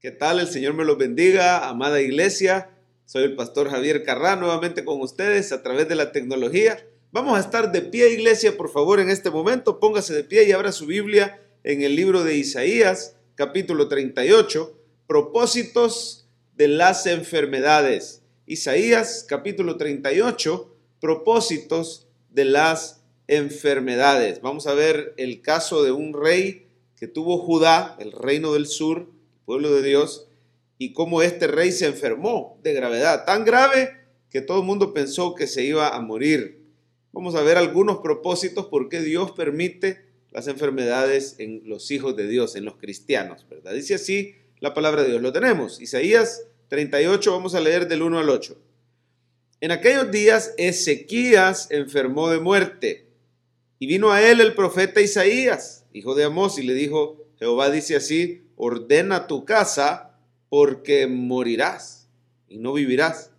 ¿Qué tal? El Señor me los bendiga, amada iglesia. Soy el pastor Javier Carrá, nuevamente con ustedes a través de la tecnología. Vamos a estar de pie, iglesia, por favor, en este momento. Póngase de pie y abra su Biblia en el libro de Isaías, capítulo 38, propósitos de las enfermedades. Isaías, capítulo 38, propósitos de las enfermedades. Vamos a ver el caso de un rey que tuvo Judá, el reino del sur, pueblo de Dios, y cómo este rey se enfermó de gravedad, tan grave que todo el mundo pensó que se iba a morir. Vamos a ver algunos propósitos por qué Dios permite las enfermedades en los hijos de Dios, en los cristianos, ¿verdad? Dice así la palabra de Dios. Lo tenemos. Isaías 38, vamos a leer del 1 al 8. En aquellos días Ezequías enfermó de muerte y vino a él el profeta Isaías, hijo de Amós, y le dijo, Jehová dice así, ordena tu casa porque morirás y no vivirás.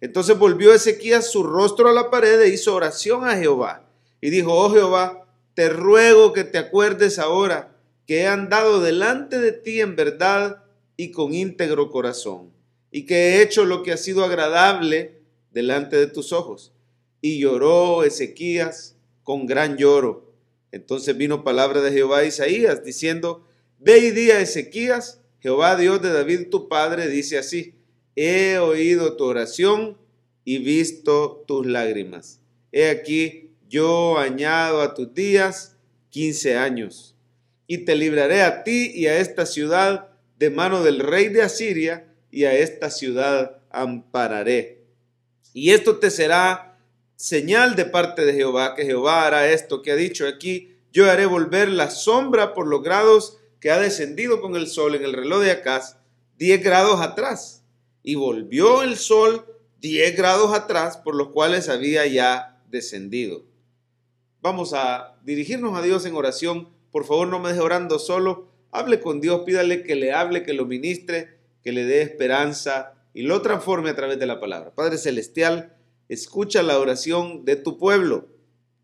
Entonces volvió Ezequías su rostro a la pared e hizo oración a Jehová y dijo, oh Jehová, te ruego que te acuerdes ahora que he andado delante de ti en verdad y con íntegro corazón, y que he hecho lo que ha sido agradable delante de tus ojos. Y lloró Ezequías con gran lloro. Entonces vino palabra de Jehová a Isaías, diciendo, Ve y Ezequías, Jehová Dios de David tu padre dice así, he oído tu oración y visto tus lágrimas. He aquí, yo añado a tus días quince años, y te libraré a ti y a esta ciudad de mano del rey de Asiria, y a esta ciudad ampararé. Y esto te será señal de parte de Jehová, que Jehová hará esto que ha dicho aquí, yo haré volver la sombra por los grados que ha descendido con el sol en el reloj de Acaz 10 grados atrás y volvió el sol 10 grados atrás por los cuales había ya descendido. Vamos a dirigirnos a Dios en oración. Por favor, no me deje orando solo. Hable con Dios, pídale que le hable, que lo ministre, que le dé esperanza y lo transforme a través de la palabra. Padre Celestial, escucha la oración de tu pueblo,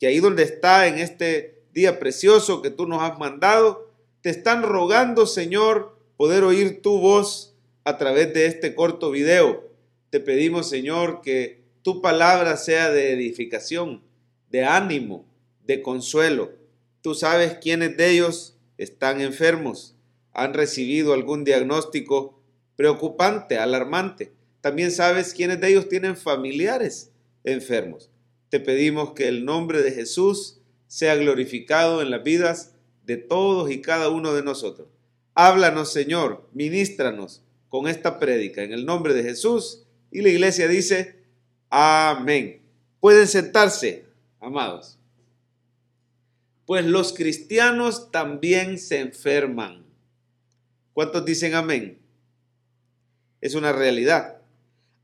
que ahí donde está en este día precioso que tú nos has mandado, te están rogando, Señor, poder oír tu voz a través de este corto video. Te pedimos, Señor, que tu palabra sea de edificación, de ánimo, de consuelo. Tú sabes quiénes de ellos están enfermos, han recibido algún diagnóstico preocupante, alarmante. También sabes quiénes de ellos tienen familiares enfermos. Te pedimos que el nombre de Jesús sea glorificado en las vidas de todos y cada uno de nosotros. Háblanos, Señor, ministranos con esta prédica en el nombre de Jesús. Y la iglesia dice, amén. Pueden sentarse, amados. Pues los cristianos también se enferman. ¿Cuántos dicen amén? Es una realidad.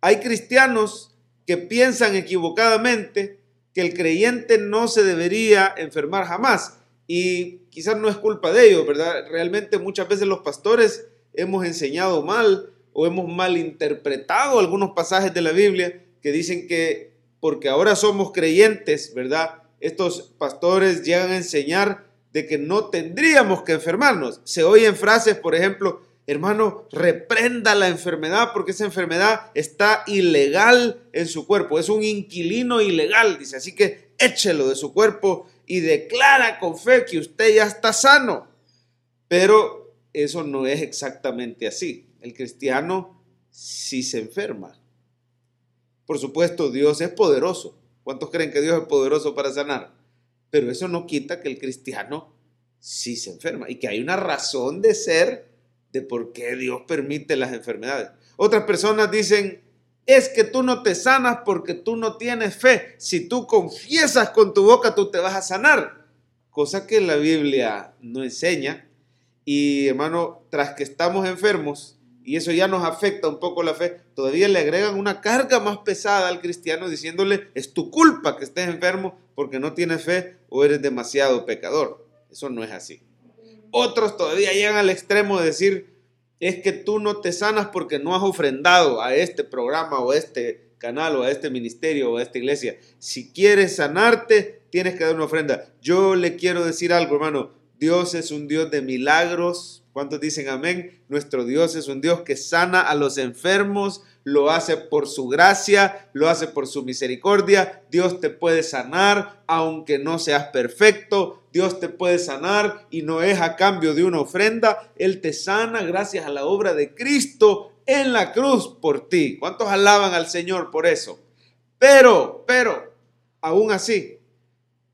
Hay cristianos que piensan equivocadamente que el creyente no se debería enfermar jamás y quizás no es culpa de ellos, ¿verdad? Realmente muchas veces los pastores hemos enseñado mal o hemos malinterpretado algunos pasajes de la Biblia que dicen que porque ahora somos creyentes, ¿verdad? Estos pastores llegan a enseñar de que no tendríamos que enfermarnos. Se oyen frases, por ejemplo, hermano, reprenda la enfermedad porque esa enfermedad está ilegal en su cuerpo, es un inquilino ilegal, dice, así que échelo de su cuerpo y declara con fe que usted ya está sano. Pero eso no es exactamente así. El cristiano sí se enferma. Por supuesto, Dios es poderoso. ¿Cuántos creen que Dios es poderoso para sanar? Pero eso no quita que el cristiano sí se enferma y que hay una razón de ser de por qué Dios permite las enfermedades. Otras personas dicen, es que tú no te sanas porque tú no tienes fe. Si tú confiesas con tu boca, tú te vas a sanar. Cosa que la Biblia no enseña. Y hermano, tras que estamos enfermos, y eso ya nos afecta un poco la fe, todavía le agregan una carga más pesada al cristiano diciéndole, es tu culpa que estés enfermo porque no tienes fe o eres demasiado pecador. Eso no es así. Otros todavía llegan al extremo de decir, es que tú no te sanas porque no has ofrendado a este programa o a este canal o a este ministerio o a esta iglesia. Si quieres sanarte, tienes que dar una ofrenda. Yo le quiero decir algo, hermano. Dios es un Dios de milagros. ¿Cuántos dicen amén? Nuestro Dios es un Dios que sana a los enfermos, lo hace por su gracia, lo hace por su misericordia. Dios te puede sanar aunque no seas perfecto. Dios te puede sanar y no es a cambio de una ofrenda. Él te sana gracias a la obra de Cristo en la cruz por ti. ¿Cuántos alaban al Señor por eso? Pero, pero, aún así,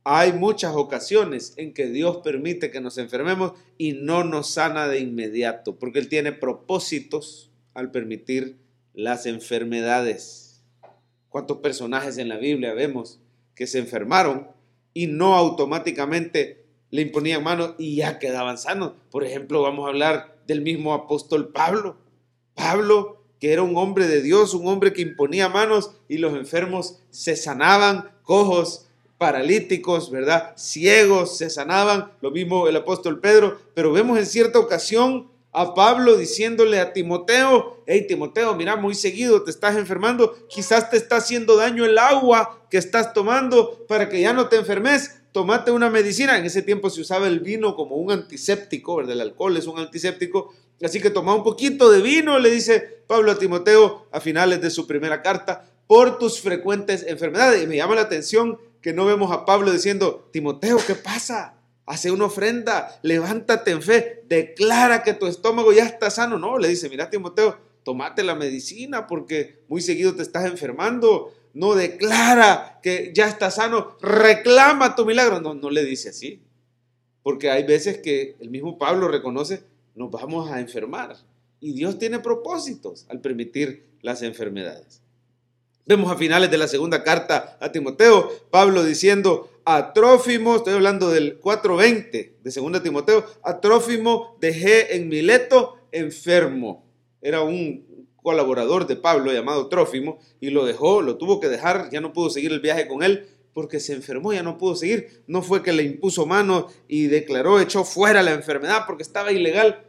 hay muchas ocasiones en que Dios permite que nos enfermemos y no nos sana de inmediato, porque Él tiene propósitos al permitir las enfermedades. ¿Cuántos personajes en la Biblia vemos que se enfermaron y no automáticamente le imponían manos y ya quedaban sanos? Por ejemplo, vamos a hablar del mismo apóstol Pablo. Pablo, que era un hombre de Dios, un hombre que imponía manos y los enfermos se sanaban, cojos, paralíticos, ¿verdad? Ciegos se sanaban, lo mismo el apóstol Pedro, pero vemos en cierta ocasión a Pablo diciéndole a Timoteo, hey Timoteo, mira, muy seguido te estás enfermando, quizás te está haciendo daño el agua que estás tomando para que ya no te enfermes, tomate una medicina. En ese tiempo se usaba el vino como un antiséptico, ¿verdad? El alcohol es un antiséptico, así que toma un poquito de vino, le dice Pablo a Timoteo a finales de su primera carta, por tus frecuentes enfermedades. Y me llama la atención que no vemos a Pablo diciendo, Timoteo, ¿qué pasa? Hace una ofrenda, levántate en fe, declara que tu estómago ya está sano. No, le dice, mira Timoteo, tomate la medicina porque muy seguido te estás enfermando. No declara que ya está sano, reclama tu milagro. No, no le dice así. Porque hay veces que el mismo Pablo reconoce, nos vamos a enfermar. Y Dios tiene propósitos al permitir las enfermedades. Vemos a finales de la segunda carta a Timoteo, Pablo diciendo a Trófimo, estoy hablando del 4.20 de segunda Timoteo, a Trófimo dejé en Mileto enfermo. Era un colaborador de Pablo llamado Trófimo y lo dejó, lo tuvo que dejar, ya no pudo seguir el viaje con él porque se enfermó, ya no pudo seguir. No fue que le impuso mano y declaró, echó fuera la enfermedad porque estaba ilegal.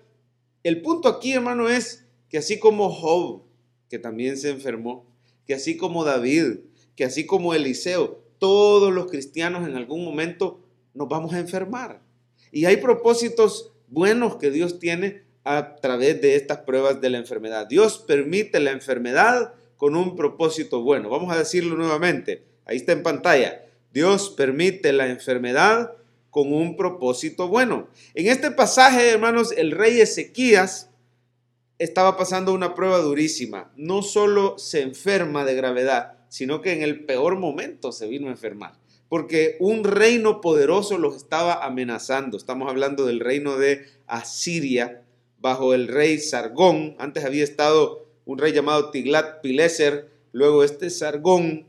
El punto aquí, hermano, es que así como Job, que también se enfermó, que así como David, que así como Eliseo, todos los cristianos en algún momento nos vamos a enfermar. Y hay propósitos buenos que Dios tiene a través de estas pruebas de la enfermedad. Dios permite la enfermedad con un propósito bueno. Vamos a decirlo nuevamente. Ahí está en pantalla. Dios permite la enfermedad con un propósito bueno. En este pasaje, hermanos, el rey Ezequías estaba pasando una prueba durísima. No solo se enferma de gravedad, sino que en el peor momento se vino a enfermar. Porque un reino poderoso los estaba amenazando. Estamos hablando del reino de Asiria, bajo el rey Sargón. Antes había estado un rey llamado Tiglat Pileser. Luego este Sargón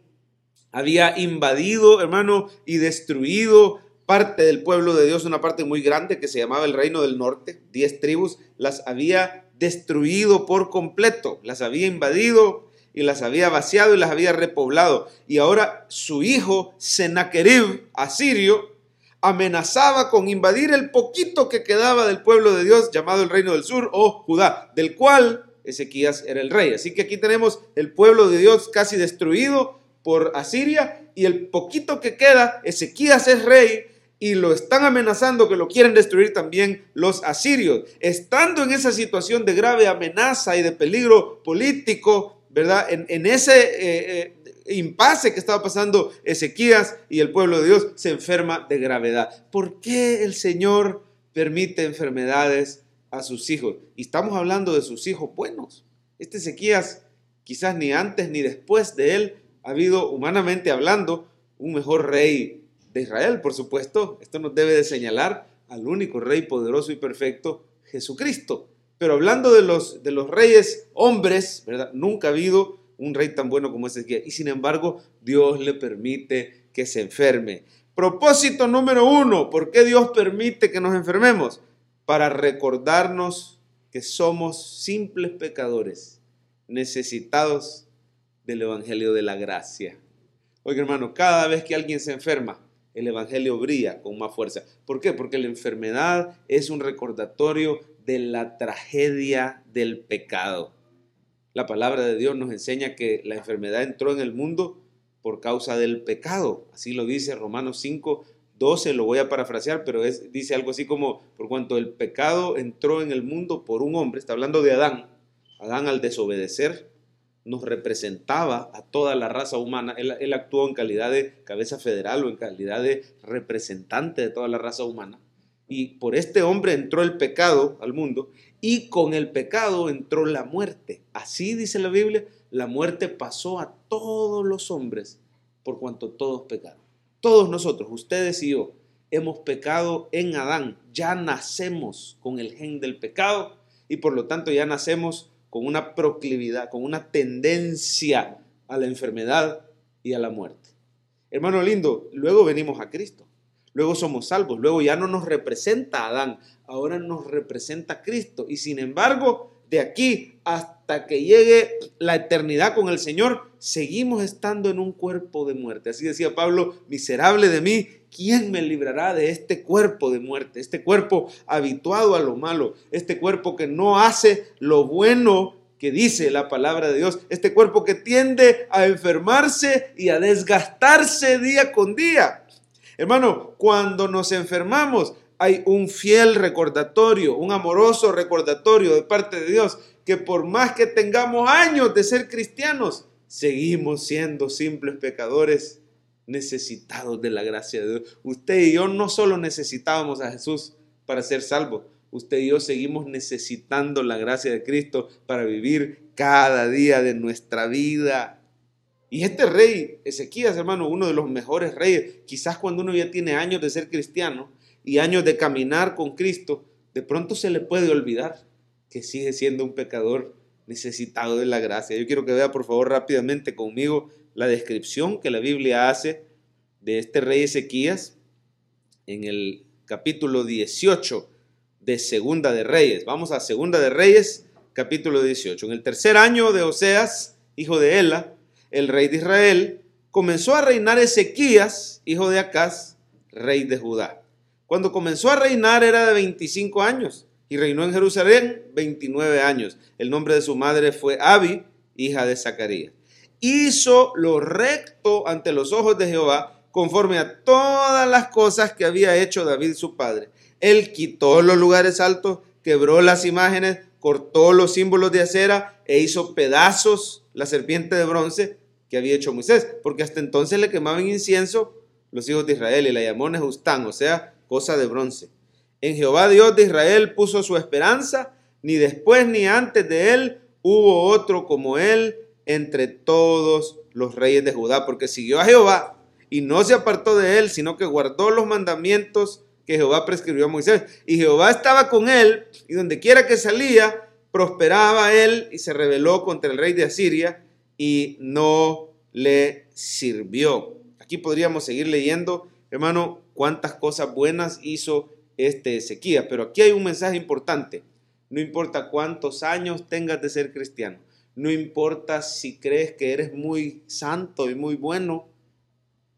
había invadido, hermano, y destruido parte del pueblo de Dios, una parte muy grande que se llamaba el reino del norte. Diez tribus las había destruido por completo, las había invadido y las había vaciado y las había repoblado. Y ahora su hijo, Sennacherib, asirio, amenazaba con invadir el poquito que quedaba del pueblo de Dios llamado el reino del sur o Judá, del cual Ezequías era el rey. Así que aquí tenemos el pueblo de Dios casi destruido por Asiria y el poquito que queda, Ezequías es rey y lo están amenazando que lo quieren destruir también los asirios. Estando en esa situación de grave amenaza y de peligro político, ¿verdad? En, ese eh, eh, impasse que estaba pasando Ezequías y el pueblo de Dios se enferma de gravedad. ¿Por qué el Señor permite enfermedades a sus hijos? Y estamos hablando de sus hijos buenos. Este Ezequías, quizás ni antes ni después de él, ha habido, humanamente hablando, un mejor rey de Israel, por supuesto. Esto nos debe de señalar al único rey poderoso y perfecto, Jesucristo. Pero hablando de los, de los reyes hombres, ¿verdad? Nunca ha habido un rey tan bueno como ese. Y sin embargo, Dios le permite que se enferme. Propósito número uno, ¿por qué Dios permite que nos enfermemos? Para recordarnos que somos simples pecadores, necesitados del Evangelio de la Gracia. Oiga hermano, cada vez que alguien se enferma, el Evangelio brilla con más fuerza. ¿Por qué? Porque la enfermedad es un recordatorio de la tragedia del pecado. La palabra de Dios nos enseña que la enfermedad entró en el mundo por causa del pecado. Así lo dice Romanos 5, 12, lo voy a parafrasear, pero es, dice algo así como, por cuanto el pecado entró en el mundo por un hombre, está hablando de Adán, Adán al desobedecer nos representaba a toda la raza humana, él, él actuó en calidad de cabeza federal o en calidad de representante de toda la raza humana, y por este hombre entró el pecado al mundo, y con el pecado entró la muerte. Así dice la Biblia, la muerte pasó a todos los hombres por cuanto todos pecaron. Todos nosotros, ustedes y yo, hemos pecado en Adán. Ya nacemos con el gen del pecado y por lo tanto ya nacemos con una proclividad, con una tendencia a la enfermedad y a la muerte. Hermano lindo, luego venimos a Cristo. Luego somos salvos. Luego ya no nos representa Adán, ahora nos representa Cristo. Y sin embargo, de aquí hasta que llegue la eternidad con el Señor, seguimos estando en un cuerpo de muerte. Así decía Pablo, miserable de mí, ¿quién me librará de este cuerpo de muerte? Este cuerpo habituado a lo malo, este cuerpo que no hace lo bueno que dice la palabra de Dios, este cuerpo que tiende a enfermarse y a desgastarse día con día. Hermano, cuando nos enfermamos, hay un fiel recordatorio, un amoroso recordatorio de parte de Dios, que por más que tengamos años de ser cristianos, seguimos siendo simples pecadores necesitados de la gracia de Dios. Usted y yo no solo necesitábamos a Jesús para ser salvos, usted y yo seguimos necesitando la gracia de Cristo para vivir cada día de nuestra vida. Y este rey, Ezequías, hermano, uno de los mejores reyes, quizás cuando uno ya tiene años de ser cristiano, y años de caminar con Cristo, de pronto se le puede olvidar que sigue siendo un pecador necesitado de la gracia. Yo quiero que vea por favor rápidamente conmigo la descripción que la Biblia hace de este rey Ezequías en el capítulo 18 de Segunda de Reyes. Vamos a Segunda de Reyes, capítulo 18. En el tercer año de Oseas, hijo de Ela, el rey de Israel, comenzó a reinar Ezequías, hijo de Acaz, rey de Judá. Cuando comenzó a reinar era de 25 años y reinó en Jerusalén 29 años. El nombre de su madre fue Abi, hija de Zacarías. Hizo lo recto ante los ojos de Jehová conforme a todas las cosas que había hecho David su padre. Él quitó los lugares altos, quebró las imágenes, cortó los símbolos de acera e hizo pedazos la serpiente de bronce que había hecho Moisés, porque hasta entonces le quemaban incienso los hijos de Israel y la llamó Nejustán, o sea, cosa de bronce. En Jehová Dios de Israel puso su esperanza, ni después ni antes de él hubo otro como él entre todos los reyes de Judá, porque siguió a Jehová y no se apartó de él, sino que guardó los mandamientos que Jehová prescribió a Moisés. Y Jehová estaba con él, y donde quiera que salía, prosperaba él y se rebeló contra el rey de Asiria y no le sirvió. Aquí podríamos seguir leyendo, hermano, cuántas cosas buenas hizo este Ezequías. Pero aquí hay un mensaje importante. No importa cuántos años tengas de ser cristiano. No importa si crees que eres muy santo y muy bueno.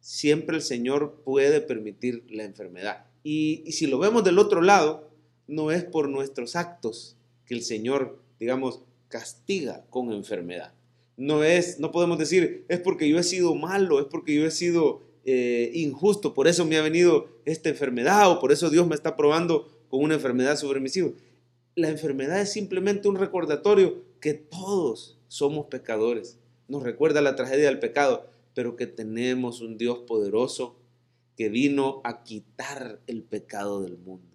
Siempre el Señor puede permitir la enfermedad. Y, y si lo vemos del otro lado, no es por nuestros actos que el Señor, digamos, castiga con enfermedad. No es, no podemos decir, es porque yo he sido malo, es porque yo he sido eh, injusto, por eso me ha venido esta enfermedad o por eso Dios me está probando con una enfermedad sobre. La enfermedad es simplemente un recordatorio que todos somos pecadores. Nos recuerda la tragedia del pecado, pero que tenemos un Dios poderoso que vino a quitar el pecado del mundo.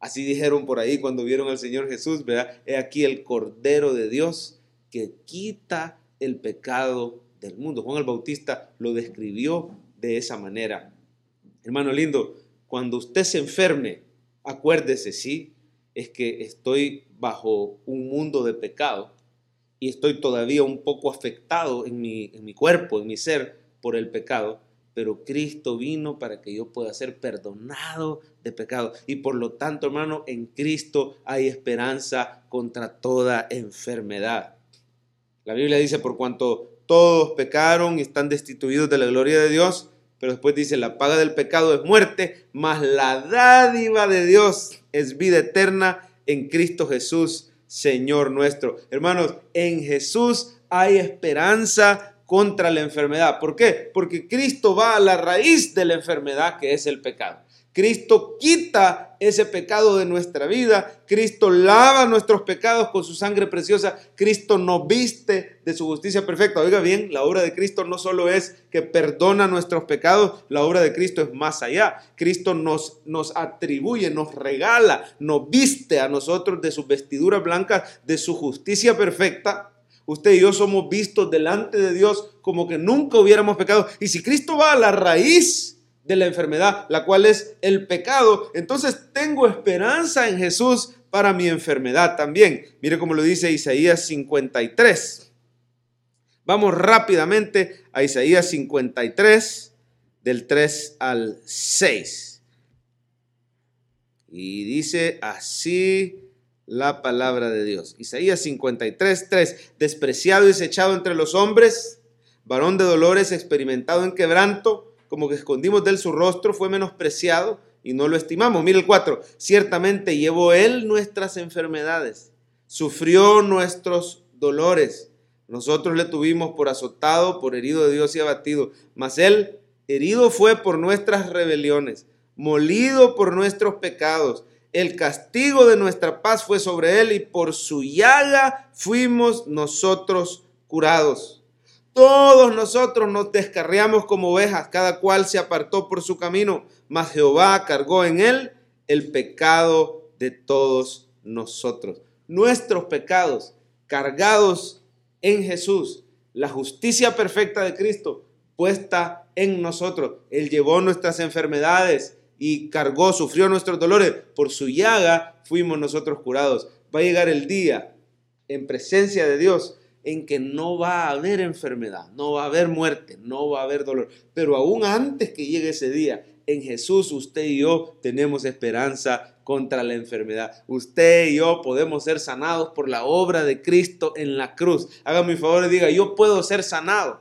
Así dijeron por ahí cuando vieron al Señor Jesús, ¿verdad? He aquí el Cordero de Dios que quita el pecado del mundo. Juan el Bautista lo describió de esa manera. Hermano lindo, cuando usted se enferme, acuérdese, sí, es que estoy bajo un mundo de pecado y estoy todavía un poco afectado en mi, en mi cuerpo, en mi ser, por el pecado, pero Cristo vino para que yo pueda ser perdonado de pecado. Y por lo tanto, hermano, en Cristo hay esperanza contra toda enfermedad. La Biblia dice, por cuanto todos pecaron y están destituidos de la gloria de Dios, pero después dice, la paga del pecado es muerte, mas la dádiva de Dios es vida eterna en Cristo Jesús, Señor nuestro. Hermanos, en Jesús hay esperanza contra la enfermedad. ¿Por qué? Porque Cristo va a la raíz de la enfermedad que es el pecado. Cristo quita ese pecado de nuestra vida. Cristo lava nuestros pecados con su sangre preciosa. Cristo nos viste de su justicia perfecta. Oiga bien, la obra de Cristo no solo es que perdona nuestros pecados, la obra de Cristo es más allá. Cristo nos, nos atribuye, nos regala, nos viste a nosotros de sus vestiduras blancas, de su justicia perfecta. Usted y yo somos vistos delante de Dios como que nunca hubiéramos pecado. Y si Cristo va a la raíz, de la enfermedad, la cual es el pecado, entonces tengo esperanza en Jesús para mi enfermedad también. Mire cómo lo dice Isaías 53. Vamos rápidamente a Isaías 53, del 3 al 6. Y dice así la palabra de Dios. Isaías 53, 3. Despreciado y desechado entre los hombres, varón de dolores, experimentado en quebranto como que escondimos de él su rostro, fue menospreciado y no lo estimamos. Mire el 4, ciertamente llevó él nuestras enfermedades, sufrió nuestros dolores. Nosotros le tuvimos por azotado, por herido de Dios y abatido, mas él herido fue por nuestras rebeliones, molido por nuestros pecados. El castigo de nuestra paz fue sobre él y por su llaga fuimos nosotros curados. Todos nosotros nos descarriamos como ovejas, cada cual se apartó por su camino, mas Jehová cargó en él el pecado de todos nosotros. Nuestros pecados cargados en Jesús, la justicia perfecta de Cristo puesta en nosotros. Él llevó nuestras enfermedades y cargó, sufrió nuestros dolores. Por su llaga fuimos nosotros curados. Va a llegar el día en presencia de Dios en que no va a haber enfermedad, no va a haber muerte, no va a haber dolor. Pero aún antes que llegue ese día, en Jesús usted y yo tenemos esperanza contra la enfermedad. Usted y yo podemos ser sanados por la obra de Cristo en la cruz. Hágame mi favor y diga, yo puedo ser sanado.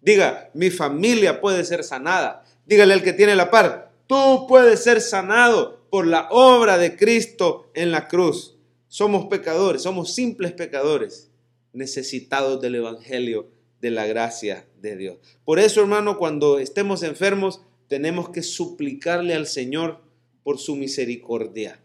Diga, mi familia puede ser sanada. Dígale al que tiene la par, tú puedes ser sanado por la obra de Cristo en la cruz. Somos pecadores, somos simples pecadores necesitados del Evangelio, de la gracia de Dios. Por eso, hermano, cuando estemos enfermos, tenemos que suplicarle al Señor por su misericordia.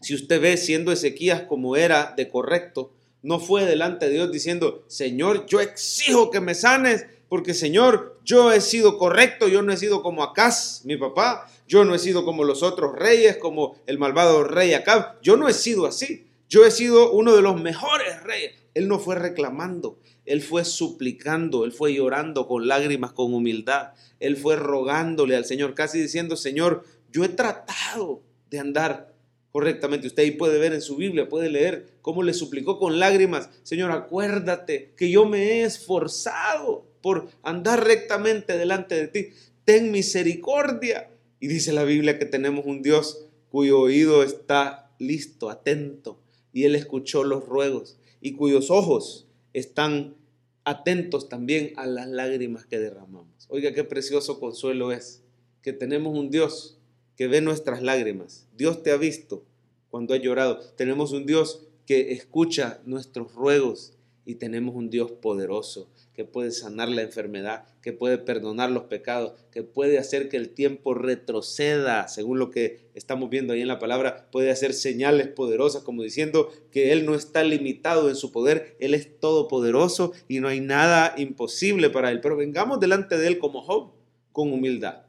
Si usted ve siendo Ezequías como era de correcto, no fue delante de Dios diciendo, Señor, yo exijo que me sanes, porque Señor, yo he sido correcto, yo no he sido como Acaz, mi papá, yo no he sido como los otros reyes, como el malvado rey Acab, yo no he sido así, yo he sido uno de los mejores reyes. Él no fue reclamando, él fue suplicando, él fue llorando con lágrimas, con humildad. Él fue rogándole al Señor, casi diciendo, Señor, yo he tratado de andar correctamente. Usted ahí puede ver en su Biblia, puede leer cómo le suplicó con lágrimas, Señor, acuérdate que yo me he esforzado por andar rectamente delante de ti. Ten misericordia. Y dice la Biblia que tenemos un Dios cuyo oído está listo, atento, y él escuchó los ruegos y cuyos ojos están atentos también a las lágrimas que derramamos. Oiga, qué precioso consuelo es que tenemos un Dios que ve nuestras lágrimas. Dios te ha visto cuando has llorado. Tenemos un Dios que escucha nuestros ruegos y tenemos un Dios poderoso que puede sanar la enfermedad, que puede perdonar los pecados, que puede hacer que el tiempo retroceda, según lo que estamos viendo ahí en la palabra, puede hacer señales poderosas como diciendo que Él no está limitado en su poder, Él es todopoderoso y no hay nada imposible para Él. Pero vengamos delante de Él como Job, con humildad.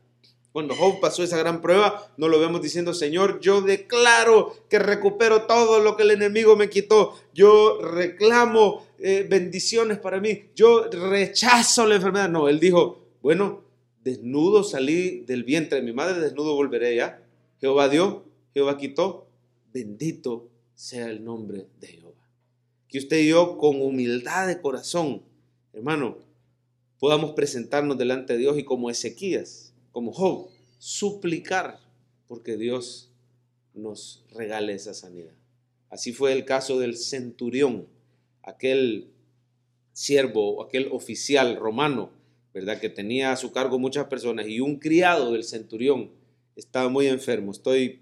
Cuando Job pasó esa gran prueba, no lo vemos diciendo, Señor, yo declaro que recupero todo lo que el enemigo me quitó. Yo reclamo eh, bendiciones para mí. Yo rechazo la enfermedad. No, él dijo, bueno, desnudo salí del vientre de mi madre, desnudo volveré ya. Jehová dio, Jehová quitó. Bendito sea el nombre de Jehová. Que usted y yo, con humildad de corazón, hermano, podamos presentarnos delante de Dios y como Ezequías como Job, suplicar porque Dios nos regale esa sanidad. Así fue el caso del centurión, aquel siervo, aquel oficial romano, ¿verdad? Que tenía a su cargo muchas personas y un criado del centurión estaba muy enfermo. Estoy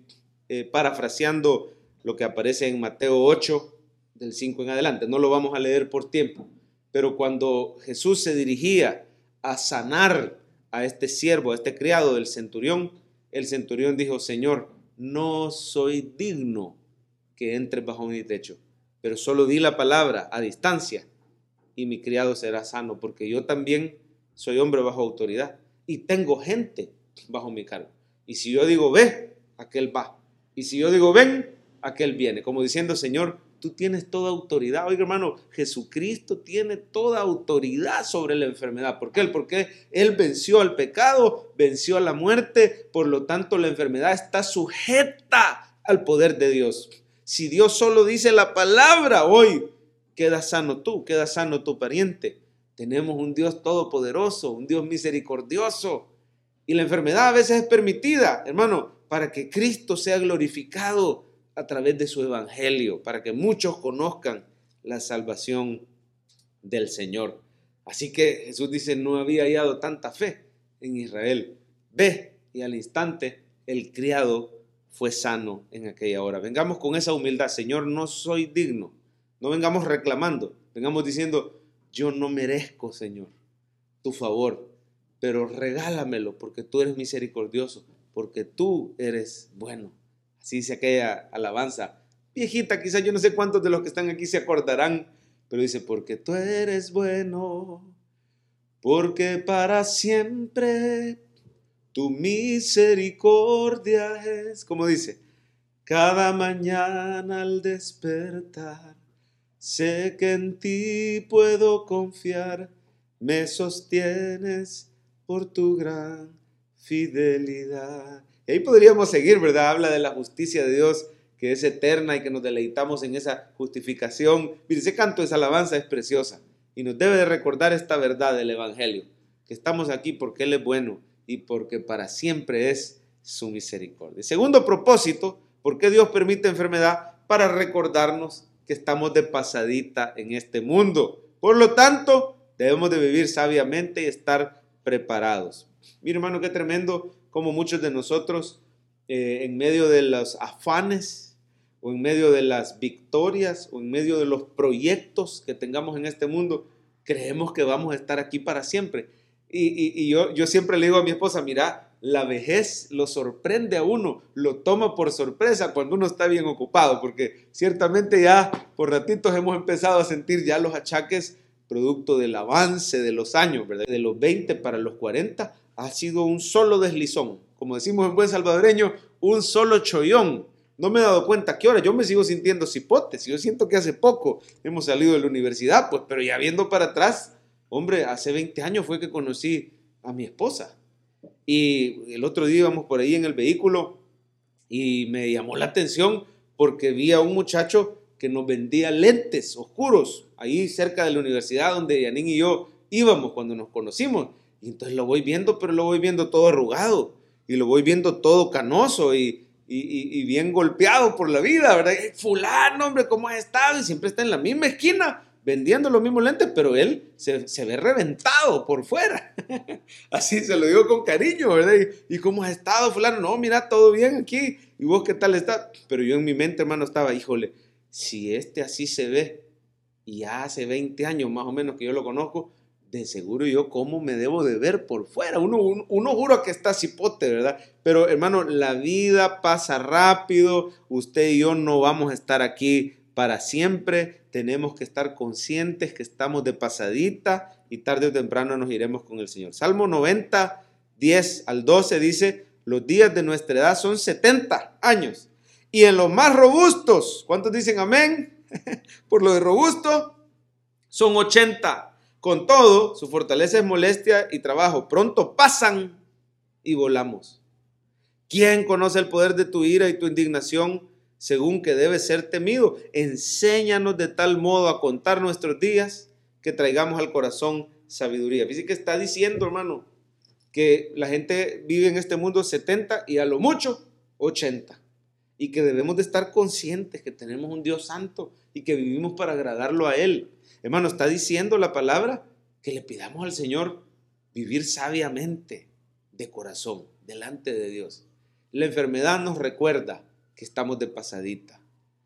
eh, parafraseando lo que aparece en Mateo 8, del 5 en adelante. No lo vamos a leer por tiempo, Pero cuando Jesús se dirigía a sanar a este siervo, a este criado del centurión, el centurión dijo, Señor, no soy digno que entre bajo mi techo, pero solo di la palabra a distancia y mi criado será sano, porque yo también soy hombre bajo autoridad y tengo gente bajo mi cargo. Y si yo digo, ve, aquel va. Y si yo digo, ven, aquel viene. Como diciendo, Señor, tú tienes toda autoridad. Oiga, hermano, Jesucristo tiene toda autoridad sobre la enfermedad. ¿Por qué? Porque Él venció al pecado, venció a la muerte. Por lo tanto, la enfermedad está sujeta al poder de Dios. Si Dios solo dice la palabra hoy, queda sano tú, queda sano tu pariente. Tenemos un Dios todopoderoso, un Dios misericordioso. Y la enfermedad a veces es permitida, hermano, para que Cristo sea glorificado a través de su evangelio, para que muchos conozcan la salvación del Señor. Así que Jesús dice, no había hallado tanta fe en Israel. Ve, y al instante el criado fue sano en aquella hora. Vengamos con esa humildad, Señor, no soy digno. No vengamos reclamando, vengamos diciendo, yo no merezco, Señor, tu favor, pero regálamelo porque tú eres misericordioso, porque tú eres bueno. Así dice aquella alabanza. Viejita, quizás yo no sé cuántos de los que están aquí se acordarán, pero dice, porque tú eres bueno, porque para siempre tu misericordia es, como dice, cada mañana al despertar Sé que en ti puedo confiar, me sostienes por tu gran fidelidad. Y ahí podríamos seguir, ¿verdad? Habla de la justicia de Dios que es eterna y que nos deleitamos en esa justificación. Mire, ese canto, esa alabanza es preciosa y nos debe de recordar esta verdad del Evangelio, que estamos aquí porque Él es bueno y porque para siempre es su misericordia. Segundo propósito, ¿por qué Dios permite enfermedad? Para recordarnos que estamos de pasadita en este mundo. Por lo tanto, debemos de vivir sabiamente y estar preparados. Mi hermano, qué tremendo como muchos de nosotros eh, en medio de los afanes o en medio de las victorias o en medio de los proyectos que tengamos en este mundo, creemos que vamos a estar aquí para siempre. Y, yo, siempre le digo a mi esposa, mira, la vejez lo sorprende a uno, lo toma por sorpresa cuando uno está bien ocupado, porque ciertamente ya por ratitos hemos empezado a sentir ya los achaques producto del avance de los años, ¿verdad? De los 20 para los 40 ha sido un solo deslizón, como decimos en buen salvadoreño, un solo chollón. No me he dado cuenta qué hora, yo me sigo sintiendo cipotes, yo siento que hace poco hemos salido de la universidad, pues, pero ya viendo para atrás, hombre, hace 20 años fue que conocí a mi esposa y el otro día íbamos por ahí en el vehículo y me llamó la atención porque vi a un muchacho que nos vendía lentes oscuros ahí cerca de la universidad donde Yanin y yo íbamos cuando nos conocimos. Y entonces lo voy viendo, pero lo voy viendo todo arrugado y lo voy viendo todo canoso y, y, bien golpeado por la vida, ¿verdad? Fulano, hombre, ¿cómo has estado? Y siempre está en la misma esquina vendiendo los mismos lentes, pero él se, ve reventado por fuera. Así se lo digo con cariño, ¿verdad? Y, cómo has estado, fulano? No, mira, todo bien aquí. ¿Y vos qué tal está? Pero yo en mi mente, hermano, estaba, híjole, si este así se ve, y hace 20 años más o menos que yo lo conozco, de seguro yo cómo me debo de ver por fuera. Uno, uno, uno juro que está cipote, ¿verdad? Pero hermano, la vida pasa rápido, usted y yo no vamos a estar aquí para siempre. Tenemos que estar conscientes que estamos de pasadita y tarde o temprano nos iremos con el Señor. Salmo 90, 10 al 12 dice, los días de nuestra edad son 70 años. Y en los más robustos, ¿cuántos dicen amén? Por lo de robusto, son 80. Con todo, su fortaleza es molestia y trabajo. Pronto pasan y volamos. ¿Quién conoce el poder de tu ira y tu indignación? Según que debe ser temido. Enséñanos de tal modo a contar nuestros días que traigamos al corazón sabiduría. Fíjate que está diciendo, hermano, que la gente vive en este mundo 70 y a lo mucho 80. Y que debemos de estar conscientes que tenemos un Dios santo y que vivimos para agradarlo a Él. Hermano, está diciendo la palabra que le pidamos al Señor vivir sabiamente de corazón delante de Dios. La enfermedad nos recuerda estamos de pasadita.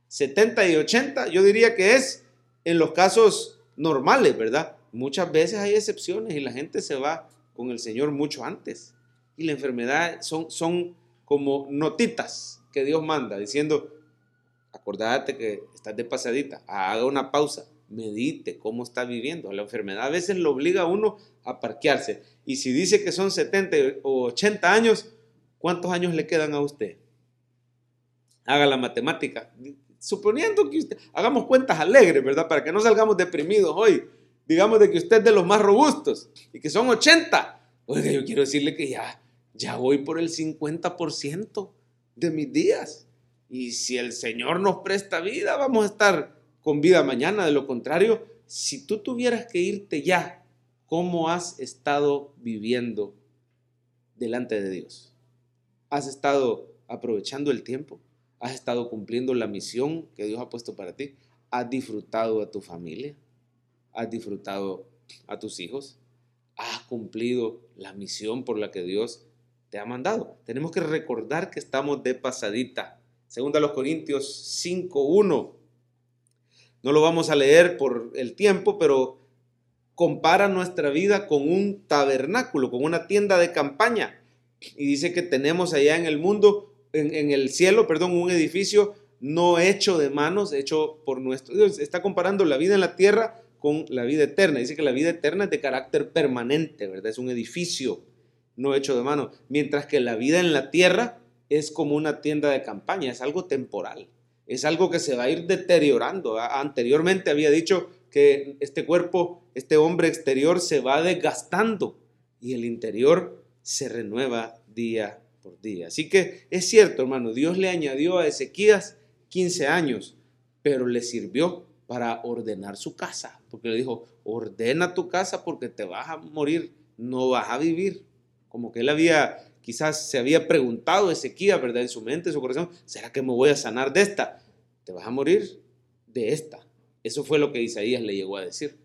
70 y 80, yo diría que es en los casos normales, ¿verdad? Muchas veces hay excepciones y la gente se va con el Señor mucho antes. Y la enfermedad son, son como notitas que Dios manda diciendo, acordate que estás de pasadita, haga una pausa, medite cómo está viviendo. La enfermedad a veces lo obliga a uno a parquearse. Y si dice que son 70 o 80 años, ¿cuántos años le quedan a usted? Haga la matemática. Suponiendo que usted, hagamos cuentas alegres, ¿verdad? Para que no salgamos deprimidos hoy. Digamos de que usted es de los más robustos y que son 80. Oiga, yo quiero decirle que ya, ya voy por el 50% de mis días. Y si el Señor nos presta vida, vamos a estar con vida mañana. De lo contrario, si tú tuvieras que irte ya, ¿cómo has estado viviendo delante de Dios? ¿Has estado aprovechando el tiempo? ¿Has estado cumpliendo la misión que Dios ha puesto para ti? ¿Has disfrutado a tu familia? ¿Has disfrutado a tus hijos? ¿Has cumplido la misión por la que Dios te ha mandado? Tenemos que recordar que estamos de pasadita. Segunda a los Corintios 5.1. No lo vamos a leer por el tiempo, pero compara nuestra vida con un tabernáculo, con una tienda de campaña. Y dice que tenemos allá en el mundo, en, el cielo, perdón, un edificio no hecho de manos, hecho por nuestro Dios. Está comparando la vida en la tierra con la vida eterna. Dice que la vida eterna es de carácter permanente, ¿verdad? Es un edificio no hecho de mano. Mientras que la vida en la tierra es como una tienda de campaña, es algo temporal, es algo que se va a ir deteriorando. Anteriormente había dicho que este cuerpo, este hombre exterior se va desgastando y el interior se renueva día día. Así que es cierto, hermano, Dios le añadió a Ezequías 15 años, pero le sirvió para ordenar su casa, porque le dijo, ordena tu casa porque te vas a morir, no vas a vivir. Como que él había Quizás se había preguntado Ezequiel, ¿verdad? En su mente, en su corazón, ¿será que me voy a sanar de esta? Te vas a morir de esta. Eso fue lo que Isaías le llegó a decir.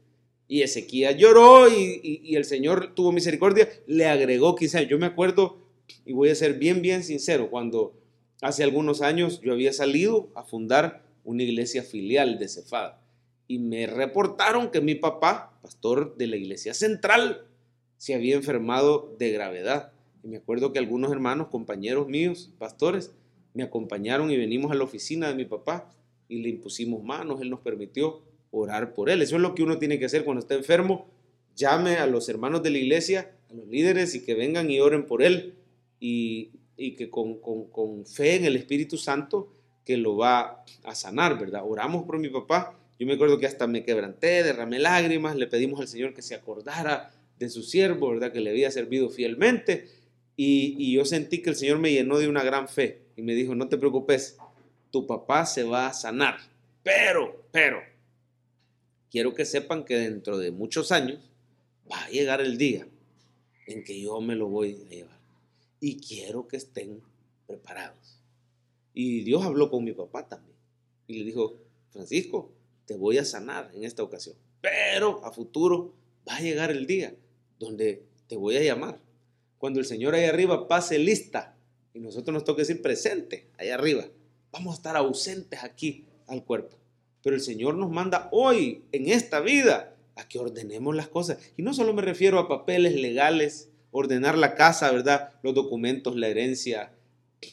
Y Ezequiel lloró y, el Señor tuvo misericordia, le agregó quizás, yo me acuerdo, y voy a ser bien, bien sincero, cuando hace algunos años yo había salido a fundar una iglesia filial de Cefada y me reportaron que mi papá, pastor de la iglesia central, se había enfermado de gravedad. Y me acuerdo que algunos hermanos, compañeros míos, pastores, me acompañaron y venimos a la oficina de mi papá y le impusimos manos, él nos permitió orar por él. Eso es lo que uno tiene que hacer cuando está enfermo. Llame a los hermanos de la iglesia, a los líderes y que vengan y oren por él y, que con, fe en el Espíritu Santo que lo va a sanar, ¿verdad? Oramos por mi papá. Yo me acuerdo que hasta me quebranté, derramé lágrimas, le pedimos al Señor que se acordara de su siervo, ¿verdad? Que le había servido fielmente y, yo sentí que el Señor me llenó de una gran fe y me dijo, no te preocupes, tu papá se va a sanar. Pero, pero, quiero que sepan que dentro de muchos años va a llegar el día en que yo me lo voy a llevar. Y quiero que estén preparados. Y Dios habló con mi papá también. Y le dijo, Francisco, te voy a sanar en esta ocasión. Pero a futuro va a llegar el día donde te voy a llamar cuando el Señor ahí arriba pase lista y nosotros nos toca decir presente, ahí arriba, vamos a estar ausentes aquí al cuerpo. Pero el Señor nos manda hoy, en esta vida, a que ordenemos las cosas. Y no solo me refiero a papeles legales, ordenar la casa, ¿verdad? Los documentos, la herencia,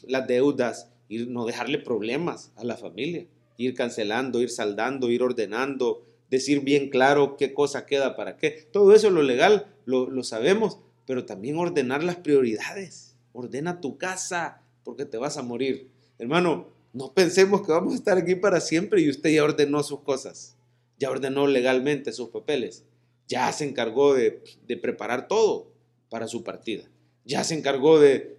las deudas, y no dejarle problemas a la familia, ir cancelando, ir saldando, ir ordenando, decir bien claro qué cosa queda para qué. Todo eso lo legal lo, lo sabemos, pero también ordenar las prioridades. Ordena tu casa porque te vas a morir. Hermano, no pensemos que vamos a estar aquí para siempre y usted ya ordenó sus cosas, ya ordenó legalmente sus papeles, ya se encargó de, preparar todo para su partida, ya se encargó de,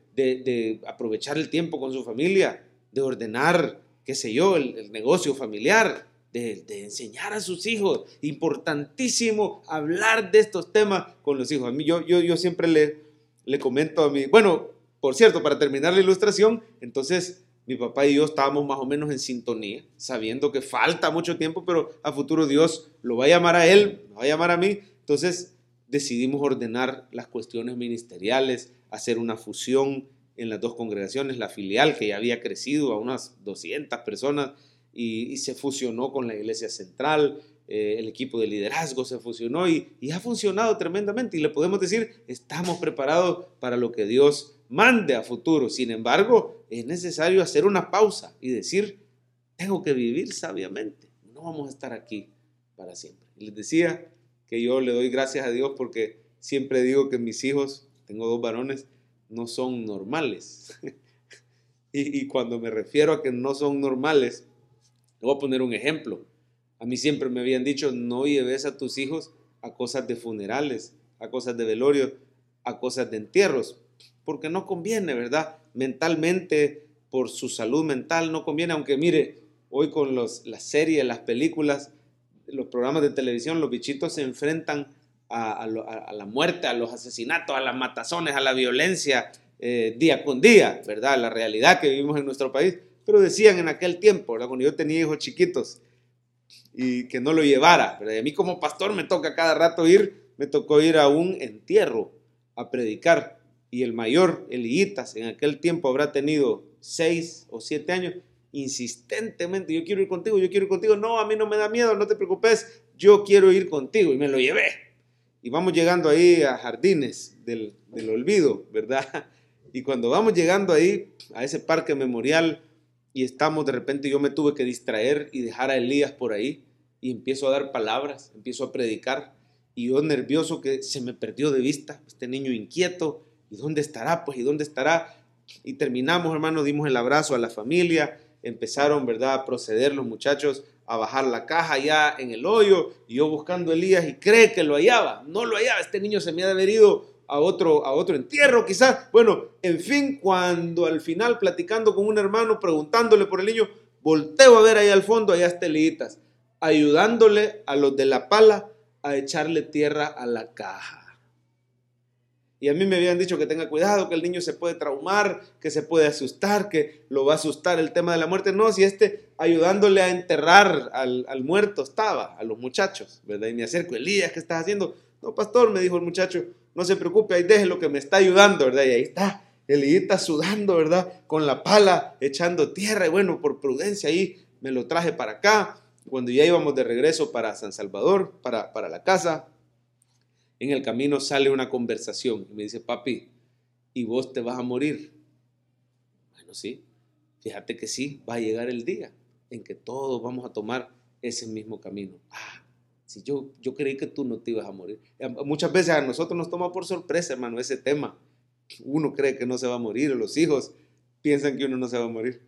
aprovechar el tiempo con su familia, de ordenar, qué sé yo, el negocio familiar, de, enseñar a sus hijos. Importantísimo hablar de estos temas con los hijos. A mí, yo, yo, yo siempre le, le comento a mi, bueno, por cierto, para terminar la ilustración, entonces mi papá y yo estábamos más o menos en sintonía, sabiendo que falta mucho tiempo, pero a futuro Dios lo va a llamar a él, lo va a llamar a mí. Entonces decidimos ordenar las cuestiones ministeriales, hacer una fusión en las dos congregaciones, la filial que ya había crecido a unas 200 personas, y, se fusionó con la iglesia central. eh, el equipo de liderazgo se fusionó y, y ha funcionado tremendamente y le podemos decir, estamos preparados para lo que Dios mande a futuro. Sin embargo, es necesario hacer una pausa y decir, tengo que vivir sabiamente, no vamos a estar aquí para siempre. Les decía que yo le doy gracias a Dios porque siempre digo que mis hijos, tengo dos varones, no son normales. y, cuando me refiero a que no son normales, voy a poner un ejemplo. A mí siempre me habían dicho, no lleves a tus hijos a cosas de funerales, a cosas de velorio, a cosas de entierros, porque no conviene, ¿verdad? Mentalmente, por su salud mental, no conviene, aunque mire, hoy con los, las series, las películas, los programas de televisión, los bichitos se enfrentan a, la muerte, a los asesinatos, a las matazones, a la violencia eh, día con día, ¿verdad? La realidad que vivimos en nuestro país. Pero decían en aquel tiempo, ¿verdad? cuando yo tenía hijos chiquitos, y que no lo llevara. ¿verdad? Y a mí como pastor me toca cada rato ir, me tocó ir a un entierro a predicar. Y el mayor, Eliitas, en aquel tiempo habrá tenido seis o siete años, insistentemente, yo quiero ir contigo, yo quiero ir contigo. No, a mí no me da miedo, no te preocupes, yo quiero ir contigo. Y me lo llevé. Y vamos llegando ahí a jardines del, del olvido, ¿verdad? Y cuando vamos llegando ahí, a ese parque memorial, y estamos, de repente yo me tuve que distraer y dejar a Elías por ahí, y empiezo a dar palabras, empiezo a predicar, y yo nervioso que se me perdió de vista, este niño inquieto, ¿y dónde estará? Pues, ¿y dónde estará? Y terminamos, hermano, dimos el abrazo a la familia, empezaron, ¿verdad?, a proceder los muchachos a bajar la caja ya en el hoyo, y yo buscando a Elías y cree que lo hallaba, no lo hallaba, este niño se me ha haber ido a otro, a otro entierro quizás, bueno, en fin, cuando al final platicando con un hermano, preguntándole por el niño, volteo a ver ahí al fondo, allá está Eliitas, ayudándole a los de la pala a echarle tierra a la caja. Y a mí me habían dicho que tenga cuidado, que el niño se puede traumar, que se puede asustar, que lo va a asustar el tema de la muerte. No, si este ayudándole a enterrar al, muerto estaba, a los muchachos, ¿verdad? Y me acerco, Elías, ¿qué estás haciendo? No, pastor, me dijo el muchacho, no se preocupe, ahí déjelo que me está ayudando, ¿verdad? Y ahí está, Elías sudando, ¿verdad? Con la pala, echando tierra. Y bueno, por prudencia ahí me lo traje para acá. Cuando ya íbamos de regreso para San Salvador, para, para la casa, en el camino sale una conversación y me dice, papi, ¿y vos te vas a morir? Bueno, sí, fíjate que sí, va a llegar el día en que todos vamos a tomar ese mismo camino. Ah, si yo, yo creí que tú no te ibas a morir. Eh, muchas veces a nosotros nos toma por sorpresa, hermano, ese tema. Uno cree que no se va a morir, los hijos piensan que uno no se va a morir.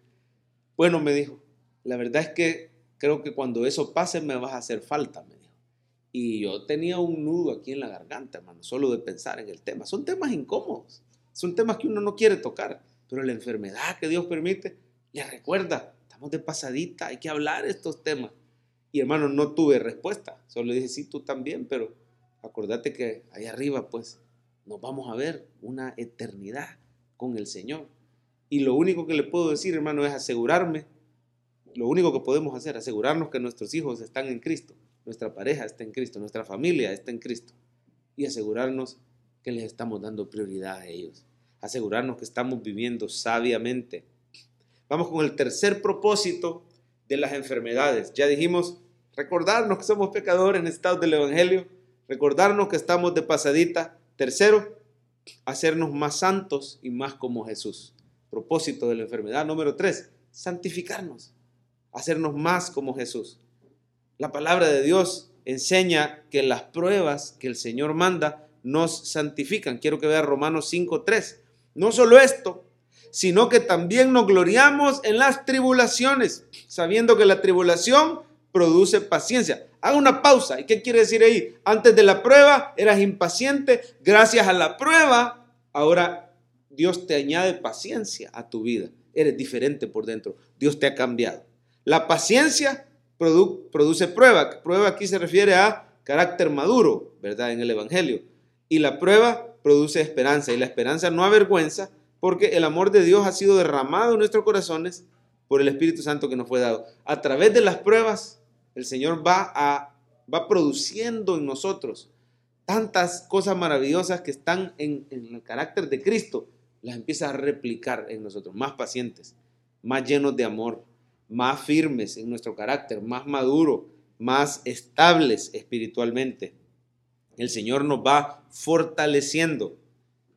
Bueno, me dijo, la verdad es que creo que cuando eso pase me vas a hacer falta, me y yo tenía un nudo aquí en la garganta, hermano, solo de pensar en el tema. Son temas incómodos, son temas que uno no quiere tocar, pero la enfermedad que Dios permite le recuerda, estamos de pasadita, hay que hablar estos temas. Y hermano, no tuve respuesta, solo dije, sí, tú también, pero acordate que ahí arriba, pues, nos vamos a ver una eternidad con el Señor. Y lo único que le puedo decir, hermano, es asegurarme, lo único que podemos hacer, asegurarnos que nuestros hijos están en Cristo nuestra pareja está en Cristo, nuestra familia está en Cristo. Y asegurarnos que les estamos dando prioridad a ellos. Asegurarnos que estamos viviendo sabiamente. Vamos con el tercer propósito de las enfermedades. Ya dijimos, recordarnos que somos pecadores necesitados del Evangelio. Recordarnos que estamos de pasadita. Tercero, hacernos más santos y más como Jesús. Propósito de la enfermedad. Número tres, santificarnos. Hacernos más como Jesús. La palabra de Dios enseña que las pruebas que el Señor manda nos santifican. Quiero que vea Romanos 5.3. No solo esto, sino que también nos gloriamos en las tribulaciones, sabiendo que la tribulación produce paciencia. Haga una pausa. ¿Y qué quiere decir ahí? Antes de la prueba eras impaciente. Gracias a la prueba, ahora Dios te añade paciencia a tu vida. Eres diferente por dentro. Dios te ha cambiado. La paciencia produce prueba. Prueba aquí se refiere a carácter maduro, ¿verdad? En el Evangelio. Y la prueba produce esperanza. Y la esperanza no avergüenza porque el amor de Dios ha sido derramado en nuestros corazones por el Espíritu Santo que nos fue dado. A través de las pruebas, el Señor va, va produciendo en nosotros tantas cosas maravillosas que están en el carácter de Cristo. Las empieza a replicar en nosotros, más pacientes, más llenos de amor, más firmes en nuestro carácter, más maduro, más estables espiritualmente. El Señor nos va fortaleciendo.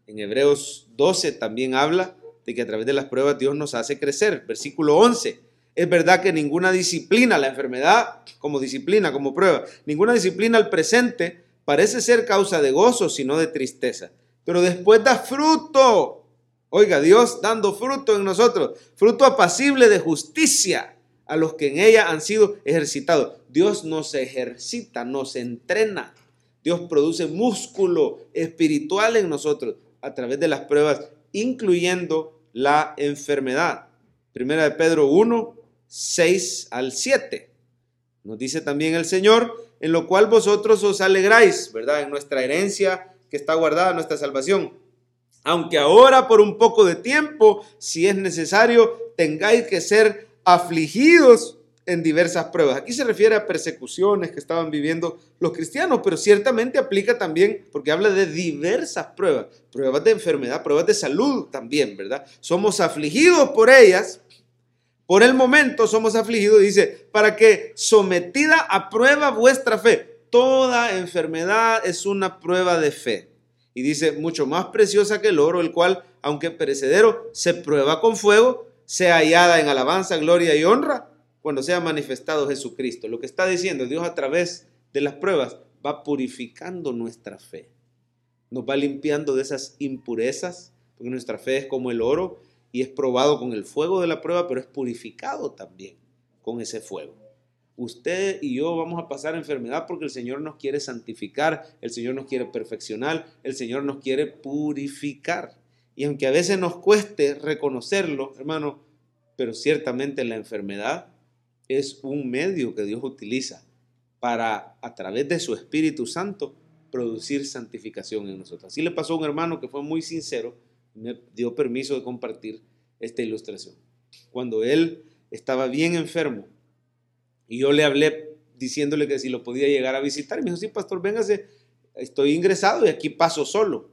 En Hebreos 12 también habla de que a través de las pruebas Dios nos hace crecer. Versículo 11. Es verdad que ninguna disciplina, la enfermedad como disciplina, como prueba, ninguna disciplina al presente parece ser causa de gozo, sino de tristeza. Pero después da fruto. Oiga, Dios dando fruto en nosotros, fruto apacible de justicia a los que en ella han sido ejercitados. Dios nos ejercita, nos entrena. Dios produce músculo espiritual en nosotros a través de las pruebas, incluyendo la enfermedad. Primera de Pedro 1, 6 al 7. Nos dice también el Señor, en lo cual vosotros os alegráis, ¿verdad? En nuestra herencia que está guardada, nuestra salvación. Aunque ahora por un poco de tiempo, si es necesario, tengáis que ser afligidos en diversas pruebas. Aquí se refiere a persecuciones que estaban viviendo los cristianos, pero ciertamente aplica también, porque habla de diversas pruebas, pruebas de enfermedad, pruebas de salud también, ¿verdad? Somos afligidos por ellas, por el momento somos afligidos, dice, para que sometida a prueba vuestra fe. Toda enfermedad es una prueba de fe. Y dice, mucho más preciosa que el oro, el cual, aunque perecedero, se prueba con fuego, sea hallada en alabanza, gloria y honra cuando sea manifestado Jesucristo. Lo que está diciendo Dios a través de las pruebas va purificando nuestra fe. Nos va limpiando de esas impurezas, porque nuestra fe es como el oro y es probado con el fuego de la prueba, pero es purificado también con ese fuego. Usted y yo vamos a pasar enfermedad porque el Señor nos quiere santificar, el Señor nos quiere perfeccionar, el Señor nos quiere purificar. Y aunque a veces nos cueste reconocerlo, hermano, pero ciertamente la enfermedad es un medio que Dios utiliza para, a través de su Espíritu Santo, producir santificación en nosotros. Así le pasó a un hermano que fue muy sincero, me dio permiso de compartir esta ilustración. Cuando él estaba bien enfermo y yo le hablé diciéndole que si lo podía llegar a visitar, me dijo, sí, pastor, véngase, estoy ingresado y aquí paso solo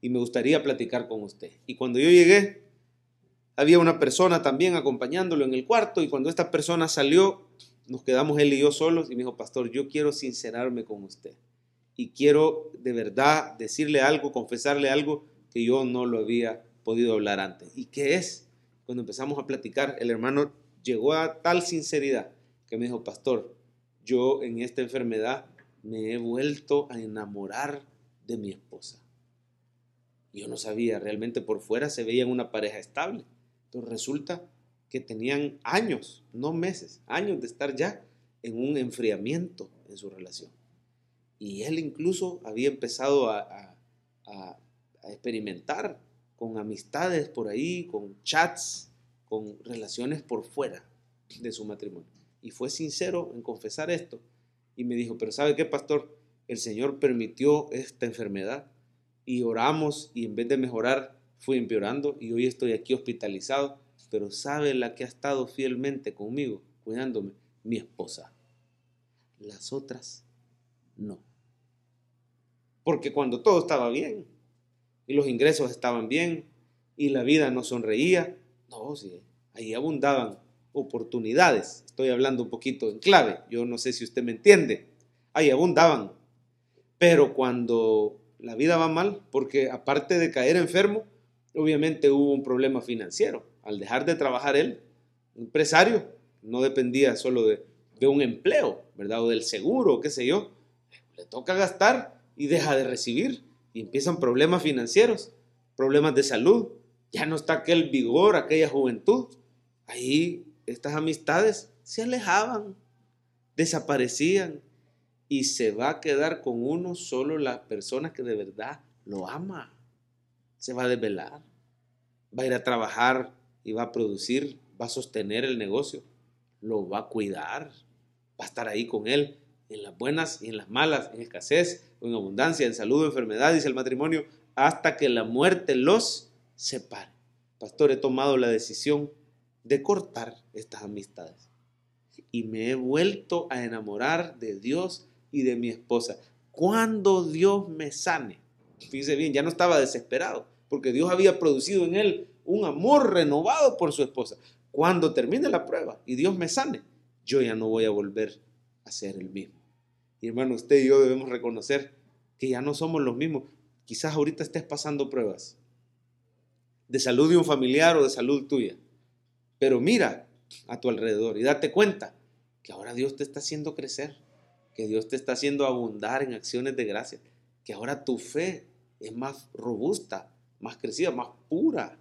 y me gustaría platicar con usted. Y cuando yo llegué, había una persona también acompañándolo en el cuarto y cuando esta persona salió, nos quedamos él y yo solos y me dijo, pastor, yo quiero sincerarme con usted y quiero de verdad decirle algo, confesarle algo que yo no lo había podido hablar antes. ¿Y qué es? Cuando empezamos a platicar, el hermano llegó a tal sinceridad que me dijo, pastor, yo en esta enfermedad me he vuelto a enamorar de mi esposa. Yo no sabía, realmente por fuera se veían una pareja estable. Entonces resulta que tenían años, no meses, años de estar ya en un enfriamiento en su relación. Y él incluso había empezado a, experimentar con amistades por ahí, con chats, con relaciones por fuera de su matrimonio. Y fue sincero en confesar esto. Y me dijo, pero ¿sabe qué, pastor? El Señor permitió esta enfermedad y oramos y en vez de mejorar, fui empeorando y hoy estoy aquí hospitalizado, pero sabe la que ha estado fielmente conmigo, cuidándome, mi esposa. Las otras, no. Porque cuando todo estaba bien y los ingresos estaban bien y la vida no sonreía, no, sí, ahí abundaban oportunidades. Estoy hablando un poquito en clave, yo no sé si usted me entiende. Ahí abundaban. Pero cuando la vida va mal, porque aparte de caer enfermo, obviamente hubo un problema financiero. Al dejar de trabajar él, empresario, no dependía solo de, un empleo, ¿verdad? O del seguro, qué sé yo. Le toca gastar y deja de recibir. Y empiezan problemas financieros, problemas de salud. Ya no está aquel vigor, aquella juventud. Ahí estas amistades se alejaban, desaparecían. Y se va a quedar con uno solo la persona que de verdad lo ama se va a desvelar, va a ir a trabajar y va a producir, va a sostener el negocio, lo va a cuidar, va a estar ahí con él en las buenas y en las malas, en escasez o en abundancia, en salud o enfermedad, dice el matrimonio, hasta que la muerte los separe. Pastor, he tomado la decisión de cortar estas amistades y me he vuelto a enamorar de Dios y de mi esposa. Cuando Dios me sane, fíjese bien, ya no estaba desesperado, porque Dios había producido en él un amor renovado por su esposa. Cuando termine la prueba y Dios me sane, yo ya no voy a volver a ser el mismo. Y hermano, usted y yo debemos reconocer que ya no somos los mismos. Quizás ahorita estés pasando pruebas de salud de un familiar o de salud tuya. Pero mira a tu alrededor y date cuenta que ahora Dios te está haciendo crecer, que Dios te está haciendo abundar en acciones de gracia, que ahora tu fe es más robusta, más crecida, más pura,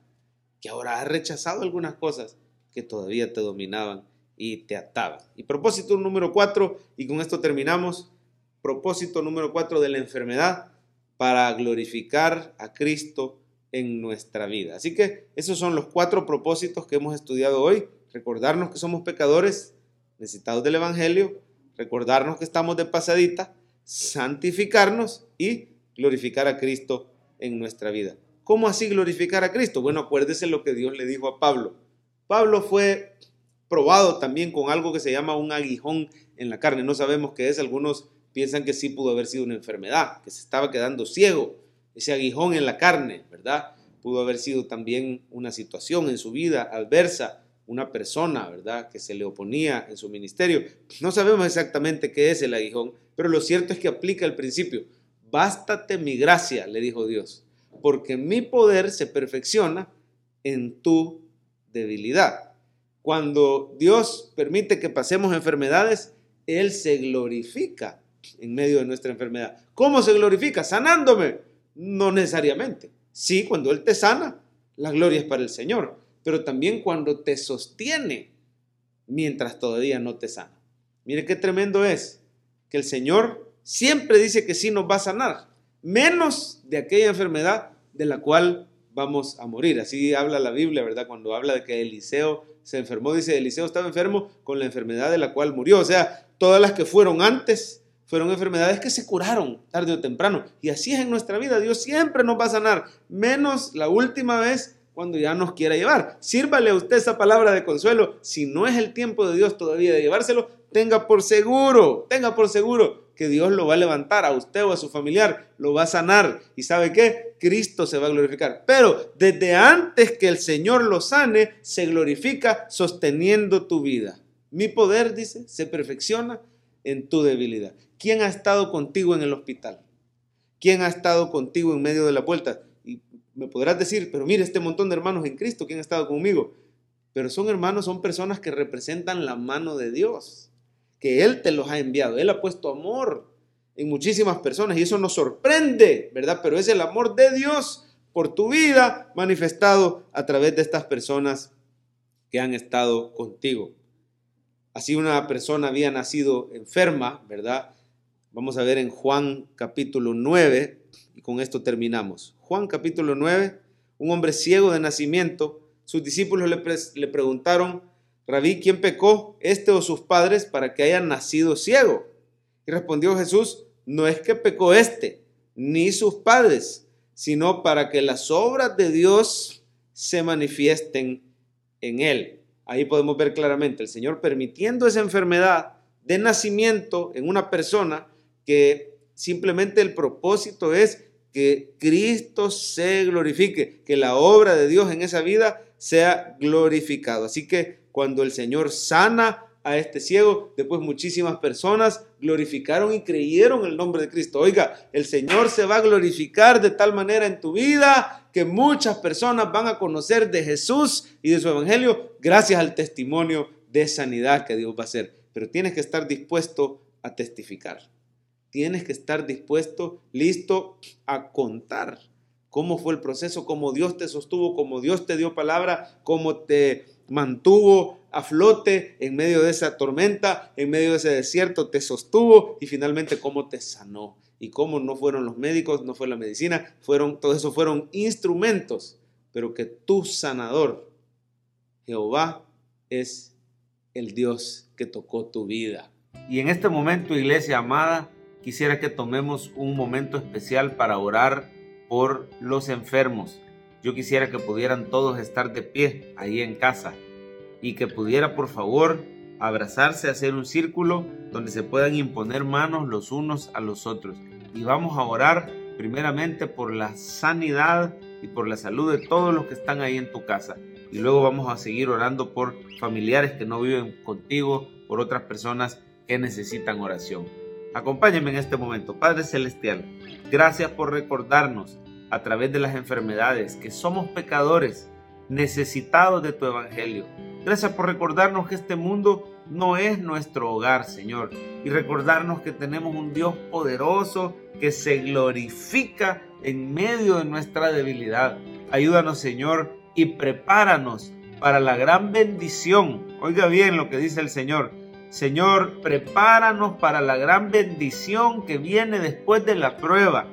que ahora has rechazado algunas cosas que todavía te dominaban y te ataban. Y propósito número cuatro, y con esto terminamos, propósito número cuatro de la enfermedad para glorificar a Cristo en nuestra vida. Así que esos son los cuatro propósitos que hemos estudiado hoy. Recordarnos que somos pecadores, necesitados del Evangelio, recordarnos que estamos de pasadita, santificarnos y glorificar a Cristo en nuestra vida. ¿Cómo así glorificar a Cristo? Bueno, acuérdese lo que Dios le dijo a Pablo. Pablo fue probado también con algo que se llama un aguijón en la carne. No sabemos qué es, algunos piensan que sí pudo haber sido una enfermedad, que se estaba quedando ciego, ese aguijón en la carne, ¿verdad? Pudo haber sido también una situación en su vida adversa, una persona, ¿verdad?, que se le oponía en su ministerio. No sabemos exactamente qué es el aguijón, pero lo cierto es que aplica el principio. Bástate mi gracia, le dijo Dios, porque mi poder se perfecciona en tu debilidad. Cuando Dios permite que pasemos enfermedades, Él se glorifica en medio de nuestra enfermedad. ¿Cómo se glorifica? Sanándome. No necesariamente. Sí, cuando Él te sana, la gloria es para el Señor, pero también cuando te sostiene mientras todavía no te sana. Mire qué tremendo es que el Señor siempre dice que sí nos va a sanar, menos de aquella enfermedad de la cual vamos a morir. Así habla la Biblia, ¿verdad? Cuando habla de que Eliseo se enfermó, dice, Eliseo estaba enfermo con la enfermedad de la cual murió. O sea, todas las que fueron antes fueron enfermedades que se curaron tarde o temprano. Y así es en nuestra vida. Dios siempre nos va a sanar, menos la última vez cuando ya nos quiera llevar. Sírvale a usted esa palabra de consuelo. Si no es el tiempo de Dios todavía de llevárselo, tenga por seguro, tenga por seguro que Dios lo va a levantar a usted o a su familiar, lo va a sanar. ¿Y sabe qué? Cristo se va a glorificar. Pero desde antes que el Señor lo sane, se glorifica sosteniendo tu vida. Mi poder, dice, se perfecciona en tu debilidad. ¿Quién ha estado contigo en el hospital? ¿Quién ha estado contigo en medio de la puerta? Y me podrás decir, pero mire este montón de hermanos en Cristo, ¿quién ha estado conmigo? Pero son hermanos, son personas que representan la mano de Dios, que Él te los ha enviado. Él ha puesto amor en muchísimas personas y eso nos sorprende, ¿verdad? Pero es el amor de Dios por tu vida manifestado a través de estas personas que han estado contigo. Así una persona había nacido enferma, ¿verdad? Vamos a ver en Juan capítulo 9, y con esto terminamos. Juan capítulo 9, un hombre ciego de nacimiento, sus discípulos le, preguntaron, Rabí, ¿quién pecó, este o sus padres, para que haya nacido ciego? Y respondió Jesús, no es que pecó este, ni sus padres, sino para que las obras de Dios se manifiesten en él. Ahí podemos ver claramente el Señor permitiendo esa enfermedad de nacimiento en una persona que simplemente el propósito es que Cristo se glorifique, que la obra de Dios en esa vida sea glorificado. Así que cuando el Señor sana a este ciego, después muchísimas personas glorificaron y creyeron el nombre de Cristo. Oiga, el Señor se va a glorificar de tal manera en tu vida que muchas personas van a conocer de Jesús y de su evangelio gracias al testimonio de sanidad que Dios va a hacer. Pero tienes que estar dispuesto a testificar. Tienes que estar dispuesto, listo a contar cómo fue el proceso, cómo Dios te sostuvo, cómo Dios te dio palabra, cómo te mantuvo a flote en medio de esa tormenta, en medio de ese desierto, te sostuvo y finalmente cómo te sanó. Y cómo no fueron los médicos, no fue la medicina, fueron, todo eso fueron instrumentos, pero que tu sanador, Jehová, es el Dios que tocó tu vida. Y en este momento, iglesia amada, quisiera que tomemos un momento especial para orar por los enfermos. Yo quisiera que pudieran todos estar de pie ahí en casa y que pudiera por favor abrazarse, hacer un círculo donde se puedan imponer manos los unos a los otros. Y vamos a orar primeramente por la sanidad y por la salud de todos los que están ahí en tu casa. Y luego vamos a seguir orando por familiares que no viven contigo, por otras personas que necesitan oración. Acompáñenme en este momento, Padre Celestial. Gracias por recordarnos a través de las enfermedades que somos pecadores necesitados de tu evangelio. Gracias por recordarnos que este mundo no es nuestro hogar, Señor, y recordarnos que tenemos un Dios poderoso que se glorifica en medio de nuestra debilidad. Ayúdanos, Señor, y prepáranos para la gran bendición. Oiga bien lo que dice el Señor. Señor, prepáranos para la gran bendición que viene después de la prueba.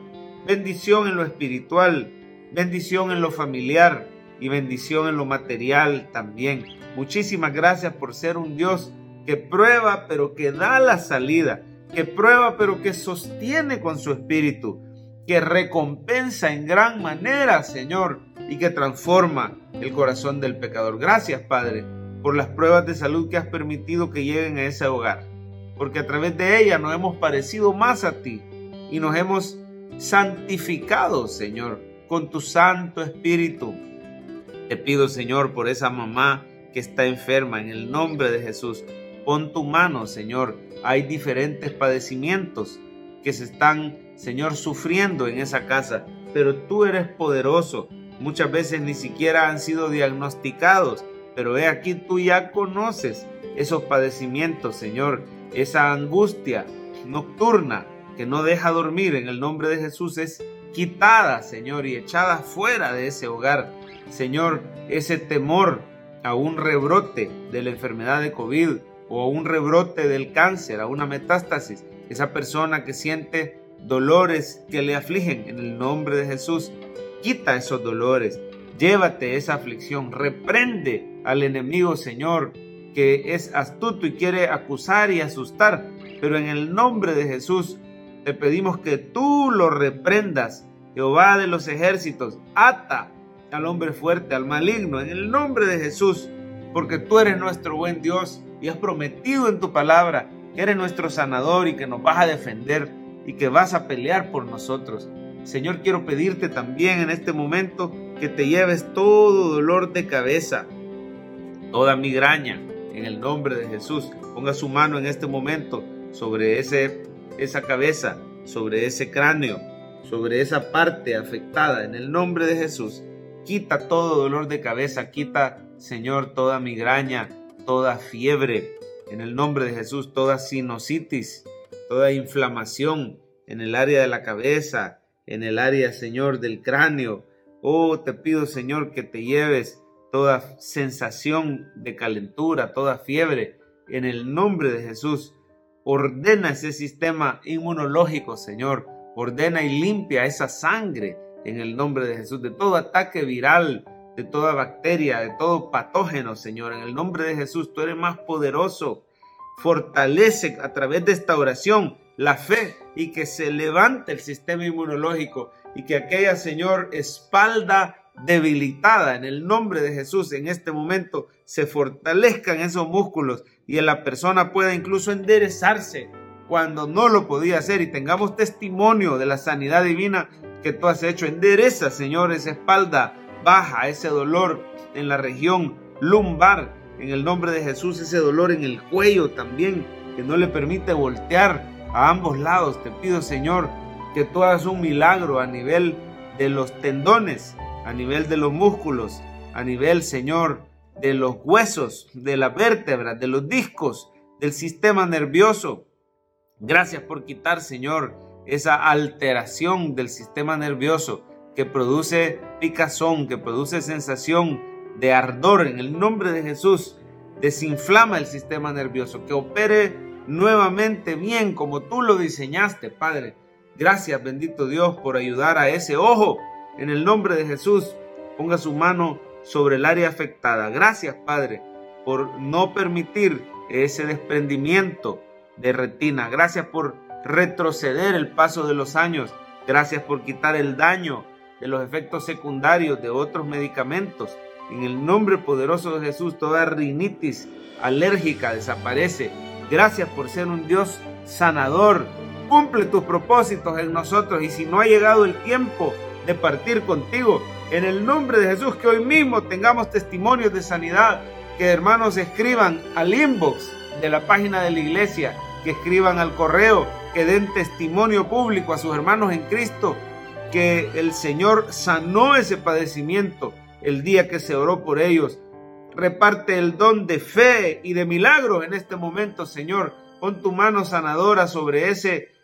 Bendición en lo espiritual, bendición en lo familiar y bendición en lo material también. Muchísimas gracias por ser un Dios que prueba pero que da la salida, que prueba pero que sostiene con su espíritu, que recompensa en gran manera, Señor, y que transforma el corazón del pecador. Gracias, Padre, por las pruebas de salud que has permitido que lleguen a ese hogar, porque a través de ellas nos hemos parecido más a ti y nos hemos santificado, Señor, con tu Santo Espíritu. Te pido, Señor, por esa mamá que está enferma, en el nombre de Jesús. Pon tu mano, Señor. Hay diferentes padecimientos que se están, Señor, sufriendo en esa casa, pero tú eres poderoso. Muchas veces ni siquiera han sido diagnosticados, pero he aquí tú ya conoces esos padecimientos, Señor, esa angustia nocturna que no deja dormir en el nombre de Jesús es quitada, Señor, y echada fuera de ese hogar. Señor, ese temor a un rebrote de la enfermedad de COVID, o a un rebrote del cáncer, a una metástasis, esa persona que siente dolores que le afligen en el nombre de Jesús, quita esos dolores, llévate esa aflicción, reprende al enemigo, Señor, que es astuto y quiere acusar y asustar, pero en el nombre de Jesús te pedimos que tú lo reprendas, Jehová de los ejércitos, ata al hombre fuerte, al maligno, en el nombre de Jesús, porque tú eres nuestro buen Dios y has prometido en tu palabra que eres nuestro sanador y que nos vas a defender y que vas a pelear por nosotros. Señor, quiero pedirte también en este momento que te lleves todo dolor de cabeza, toda migraña, en el nombre de Jesús. Ponga su mano en este momento sobre ese, esa cabeza, sobre ese cráneo, sobre esa parte afectada, en el nombre de Jesús. Quita todo dolor de cabeza, quita, Señor, toda migraña, toda fiebre, en el nombre de Jesús, toda sinusitis, toda inflamación en el área de la cabeza, en el área, Señor, del cráneo. Oh, te pido, Señor, que te lleves toda sensación de calentura, toda fiebre, en el nombre de Jesús. Ordena ese sistema inmunológico, Señor. Ordena y limpia esa sangre en el nombre de Jesús, de todo ataque viral, de toda bacteria, de todo patógeno, Señor. En el nombre de Jesús, tú eres más poderoso. Fortalece a través de esta oración la fe y que se levante el sistema inmunológico y que aquella, Señor, espalda debilitada en el nombre de Jesús en este momento se fortalezcan esos músculos y la persona pueda incluso enderezarse cuando no lo podía hacer y tengamos testimonio de la sanidad divina que tú has hecho. Endereza, Señor, esa espalda baja ese dolor en la región lumbar, en el nombre de Jesús, ese dolor en el cuello también, que no le permite voltear a ambos lados. Te pido, Señor, que tú hagas un milagro a nivel de los tendones, a nivel de los músculos, a nivel, Señor, de los huesos, de las vértebras, de los discos, del sistema nervioso. Gracias por quitar, Señor, esa alteración del sistema nervioso que produce picazón, que produce sensación de ardor en el nombre de Jesús, desinflama el sistema nervioso, que opere nuevamente bien como tú lo diseñaste, Padre. Gracias, bendito Dios, por ayudar a ese ojo. En el nombre de Jesús, ponga su mano sobre el área afectada. Gracias, Padre, por no permitir ese desprendimiento de retina. Gracias por retroceder el paso de los años. Gracias por quitar el daño de los efectos secundarios de otros medicamentos. En el nombre poderoso de Jesús, toda rinitis alérgica desaparece. Gracias por ser un Dios sanador. Cumple tus propósitos en nosotros y si no ha llegado el tiempo de partir contigo, en el nombre de Jesús, que hoy mismo tengamos testimonios de sanidad, que hermanos escriban al inbox de la página de la iglesia que escriban al correo, que den testimonio público a sus hermanos en Cristo, que el Señor sanó ese padecimiento el día que se oró por ellos. Reparte el don de fe y de milagros en este momento, Señor. Pon tu mano sanadora sobre ese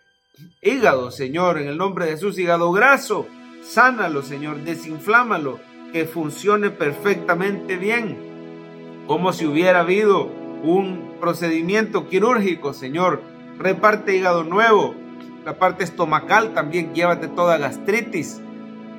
hígado, Señor, en el nombre de Jesús, hígado graso. Sánalo, Señor, desinflámalo, que funcione perfectamente bien, como si hubiera habido un procedimiento quirúrgico, Señor. Reparte hígado nuevo, la parte estomacal también, llévate toda gastritis,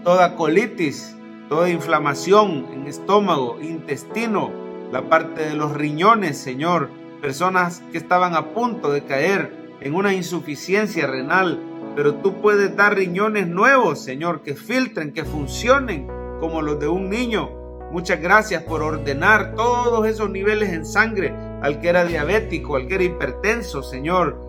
toda colitis, toda inflamación en estómago, intestino, la parte de los riñones, Señor. Personas que estaban a punto de caer en una insuficiencia renal, pero tú puedes dar riñones nuevos, Señor, que filtren, que funcionen como los de un niño. Muchas gracias por ordenar todos esos niveles en sangre al que era diabético, al que era hipertenso, Señor.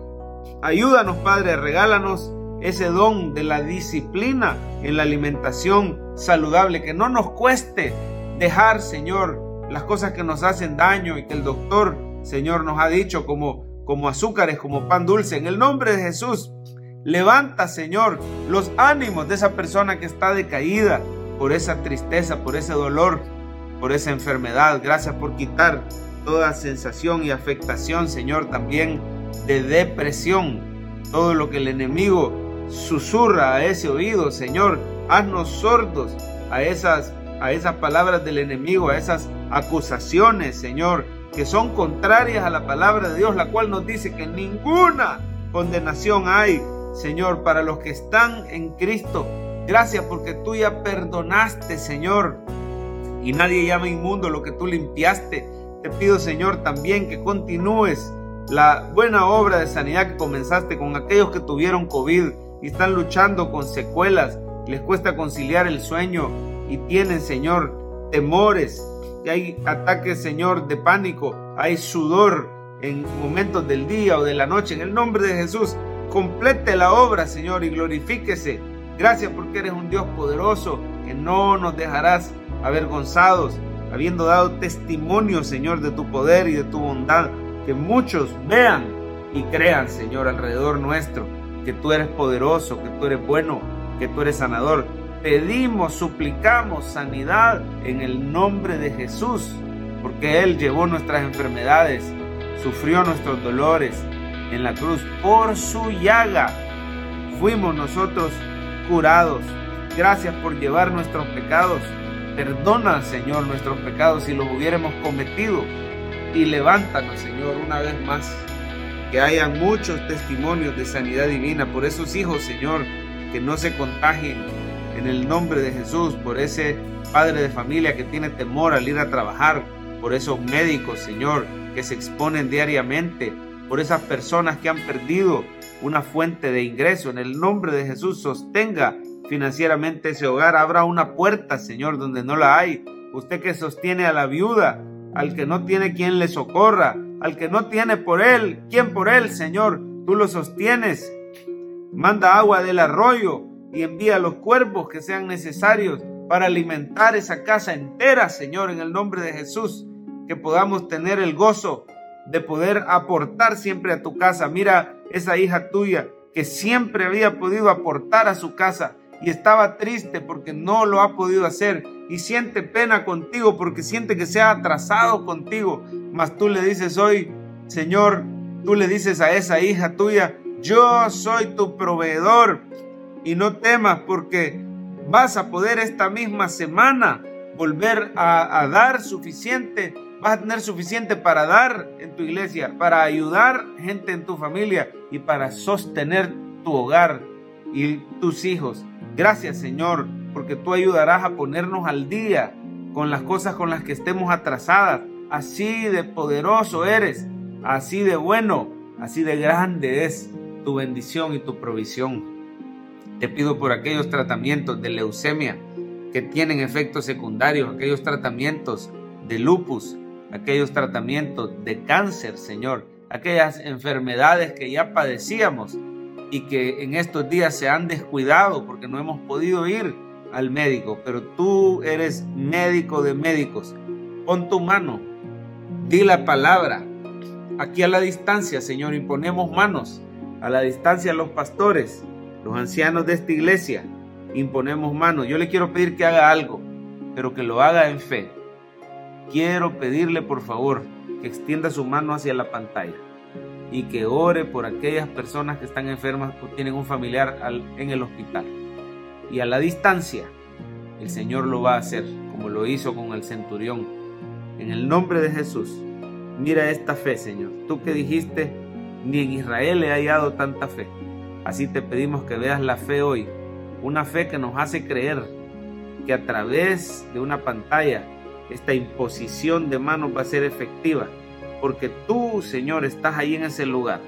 Ayúdanos, Padre, regálanos ese don de la disciplina en la alimentación saludable, que no nos cueste dejar, Señor, las cosas que nos hacen daño y que el doctor, Señor, nos ha dicho como, como azúcares, como pan dulce. En el nombre de Jesús, levanta, Señor, los ánimos de esa persona que está decaída por esa tristeza, por ese dolor, por esa enfermedad. Gracias por quitar toda sensación y afectación, Señor, también de depresión. Todo lo que el enemigo susurra a ese oído, Señor, haznos sordos a esas, a esas palabras del enemigo, a esas acusaciones, Señor, que son contrarias a la palabra de Dios, la cual nos dice que ninguna condenación hay, Señor, para los que están en Cristo. Gracias porque tú ya perdonaste, Señor, y nadie llama inmundo lo que tú limpiaste. Te pido, Señor, también que continúes la buena obra de sanidad que comenzaste con aquellos que tuvieron COVID y están luchando con secuelas, les cuesta conciliar el sueño y tienen, Señor, temores, y hay ataques, Señor, de pánico, hay sudor en momentos del día o de la noche. En el nombre de Jesús, complete la obra, Señor, y glorifíquese. Gracias porque eres un Dios poderoso, que no nos dejarás avergonzados, habiendo dado testimonio, Señor, de tu poder y de tu bondad. Que muchos vean y crean, Señor, alrededor nuestro, que tú eres poderoso, que tú eres bueno, que tú eres sanador. Pedimos, suplicamos sanidad en el nombre de Jesús, porque Él llevó nuestras enfermedades, sufrió nuestros dolores en la cruz. Por su llaga fuimos nosotros curados. Gracias por llevar nuestros pecados. Perdona, Señor, nuestros pecados si los hubiéramos cometido. Y levántanos, Señor, una vez más. Que hayan muchos testimonios de sanidad divina por esos hijos, Señor, que no se contagien en el nombre de Jesús, por ese padre de familia que tiene temor al ir a trabajar, por esos médicos, Señor, que se exponen diariamente, por esas personas que han perdido una fuente de ingreso. En el nombre de Jesús, sostenga financieramente ese hogar. Abra una puerta, Señor, donde no la hay. Usted que sostiene a la viuda, al que no tiene quien le socorra, al que no tiene por él, quien por él, Señor, tú lo sostienes. Manda agua del arroyo y envía los cuervos que sean necesarios para alimentar esa casa entera, Señor, en el nombre de Jesús. Que podamos tener el gozo de poder aportar siempre a tu casa. Mira esa hija tuya que siempre había podido aportar a su casa y estaba triste porque no lo ha podido hacer y siente pena contigo porque siente que se ha atrasado contigo. Mas tú le dices hoy, Señor, tú le dices a esa hija tuya, yo soy tu proveedor y no temas porque vas a poder esta misma semana volver a, dar suficiente vas a tener suficiente para dar en tu iglesia, para ayudar gente en tu familia y para sostener tu hogar y tus hijos. Gracias Señor, porque tú ayudarás a ponernos al día con las cosas con las que estemos atrasadas. Así de poderoso eres, así de bueno, así de grande es tu bendición y tu provisión. Te pido por aquellos tratamientos de leucemia que tienen efectos secundarios, aquellos tratamientos de lupus, aquellos tratamientos de cáncer, Señor, aquellas enfermedades que ya padecíamos y que en estos días se han descuidado porque no hemos podido ir al médico, pero tú eres médico de médicos. Pon tu mano, di la palabra aquí a la distancia, Señor, imponemos manos. A la distancia los pastores, los ancianos de esta iglesia, imponemos manos. Yo le quiero pedir que haga algo, pero que lo haga en fe. Quiero pedirle, por favor, que extienda su mano hacia la pantalla y que ore por aquellas personas que están enfermas o tienen un familiar en el hospital. Y a la distancia, el Señor lo va a hacer, como lo hizo con el centurión. En el nombre de Jesús, mira esta fe, Señor. Tú que dijiste, ni en Israel he hallado tanta fe. Así te pedimos que veas la fe hoy, una fe que nos hace creer que a través de una pantalla esta imposición de manos va a ser efectiva porque tú, Señor, estás ahí en ese lugar,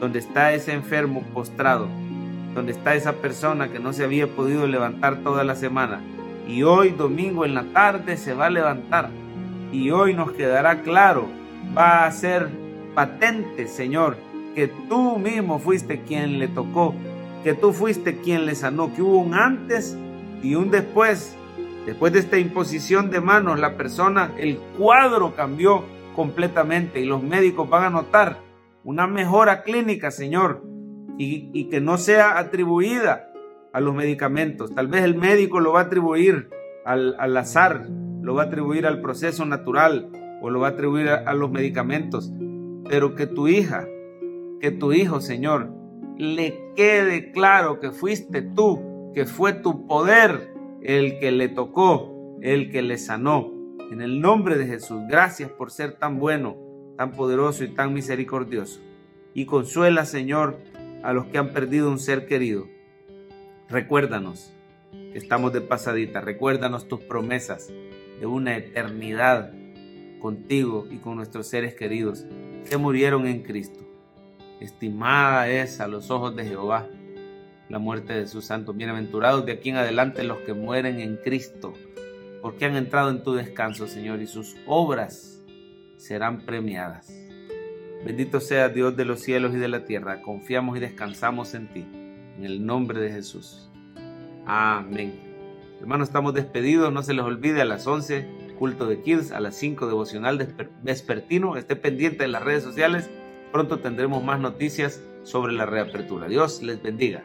donde está ese enfermo postrado, donde está esa persona que no se había podido levantar toda la semana, y hoy domingo en la tarde se va a levantar, y hoy nos quedará claro, va a ser patente, Señor, que tú mismo fuiste quien le tocó, que tú fuiste quien le sanó, que hubo un antes y un después. Después de esta imposición de manos, la persona, el cuadro cambió completamente y los médicos van a notar una mejora clínica, Señor, y, que no sea atribuida a los medicamentos. Tal vez el médico lo va a atribuir al, azar, lo va a atribuir al proceso natural o lo va a atribuir a los medicamentos. Pero que tu hija, que tu hijo, Señor, le quede claro que fuiste tú, que fue tu poder el que le tocó, el que le sanó. En el nombre de Jesús, gracias por ser tan bueno, tan poderoso y tan misericordioso. Y consuela, Señor, a los que han perdido un ser querido. Recuérdanos que estamos de pasadita. Recuérdanos tus promesas de una eternidad contigo y con nuestros seres queridos que murieron en Cristo. Estimada es a los ojos de Jehová la muerte de sus santos. Bienaventurados de aquí en adelante los que mueren en Cristo porque han entrado en tu descanso, Señor, y sus obras serán premiadas. Bendito sea Dios de los cielos y de la tierra. Confiamos y descansamos en ti. En el nombre de Jesús. Amén. Hermanos, estamos despedidos. No se les olvide a las 11, culto de Kids, a las 5, devocional vespertino. Esté pendiente en las redes sociales. Pronto tendremos más noticias sobre la reapertura. Dios les bendiga.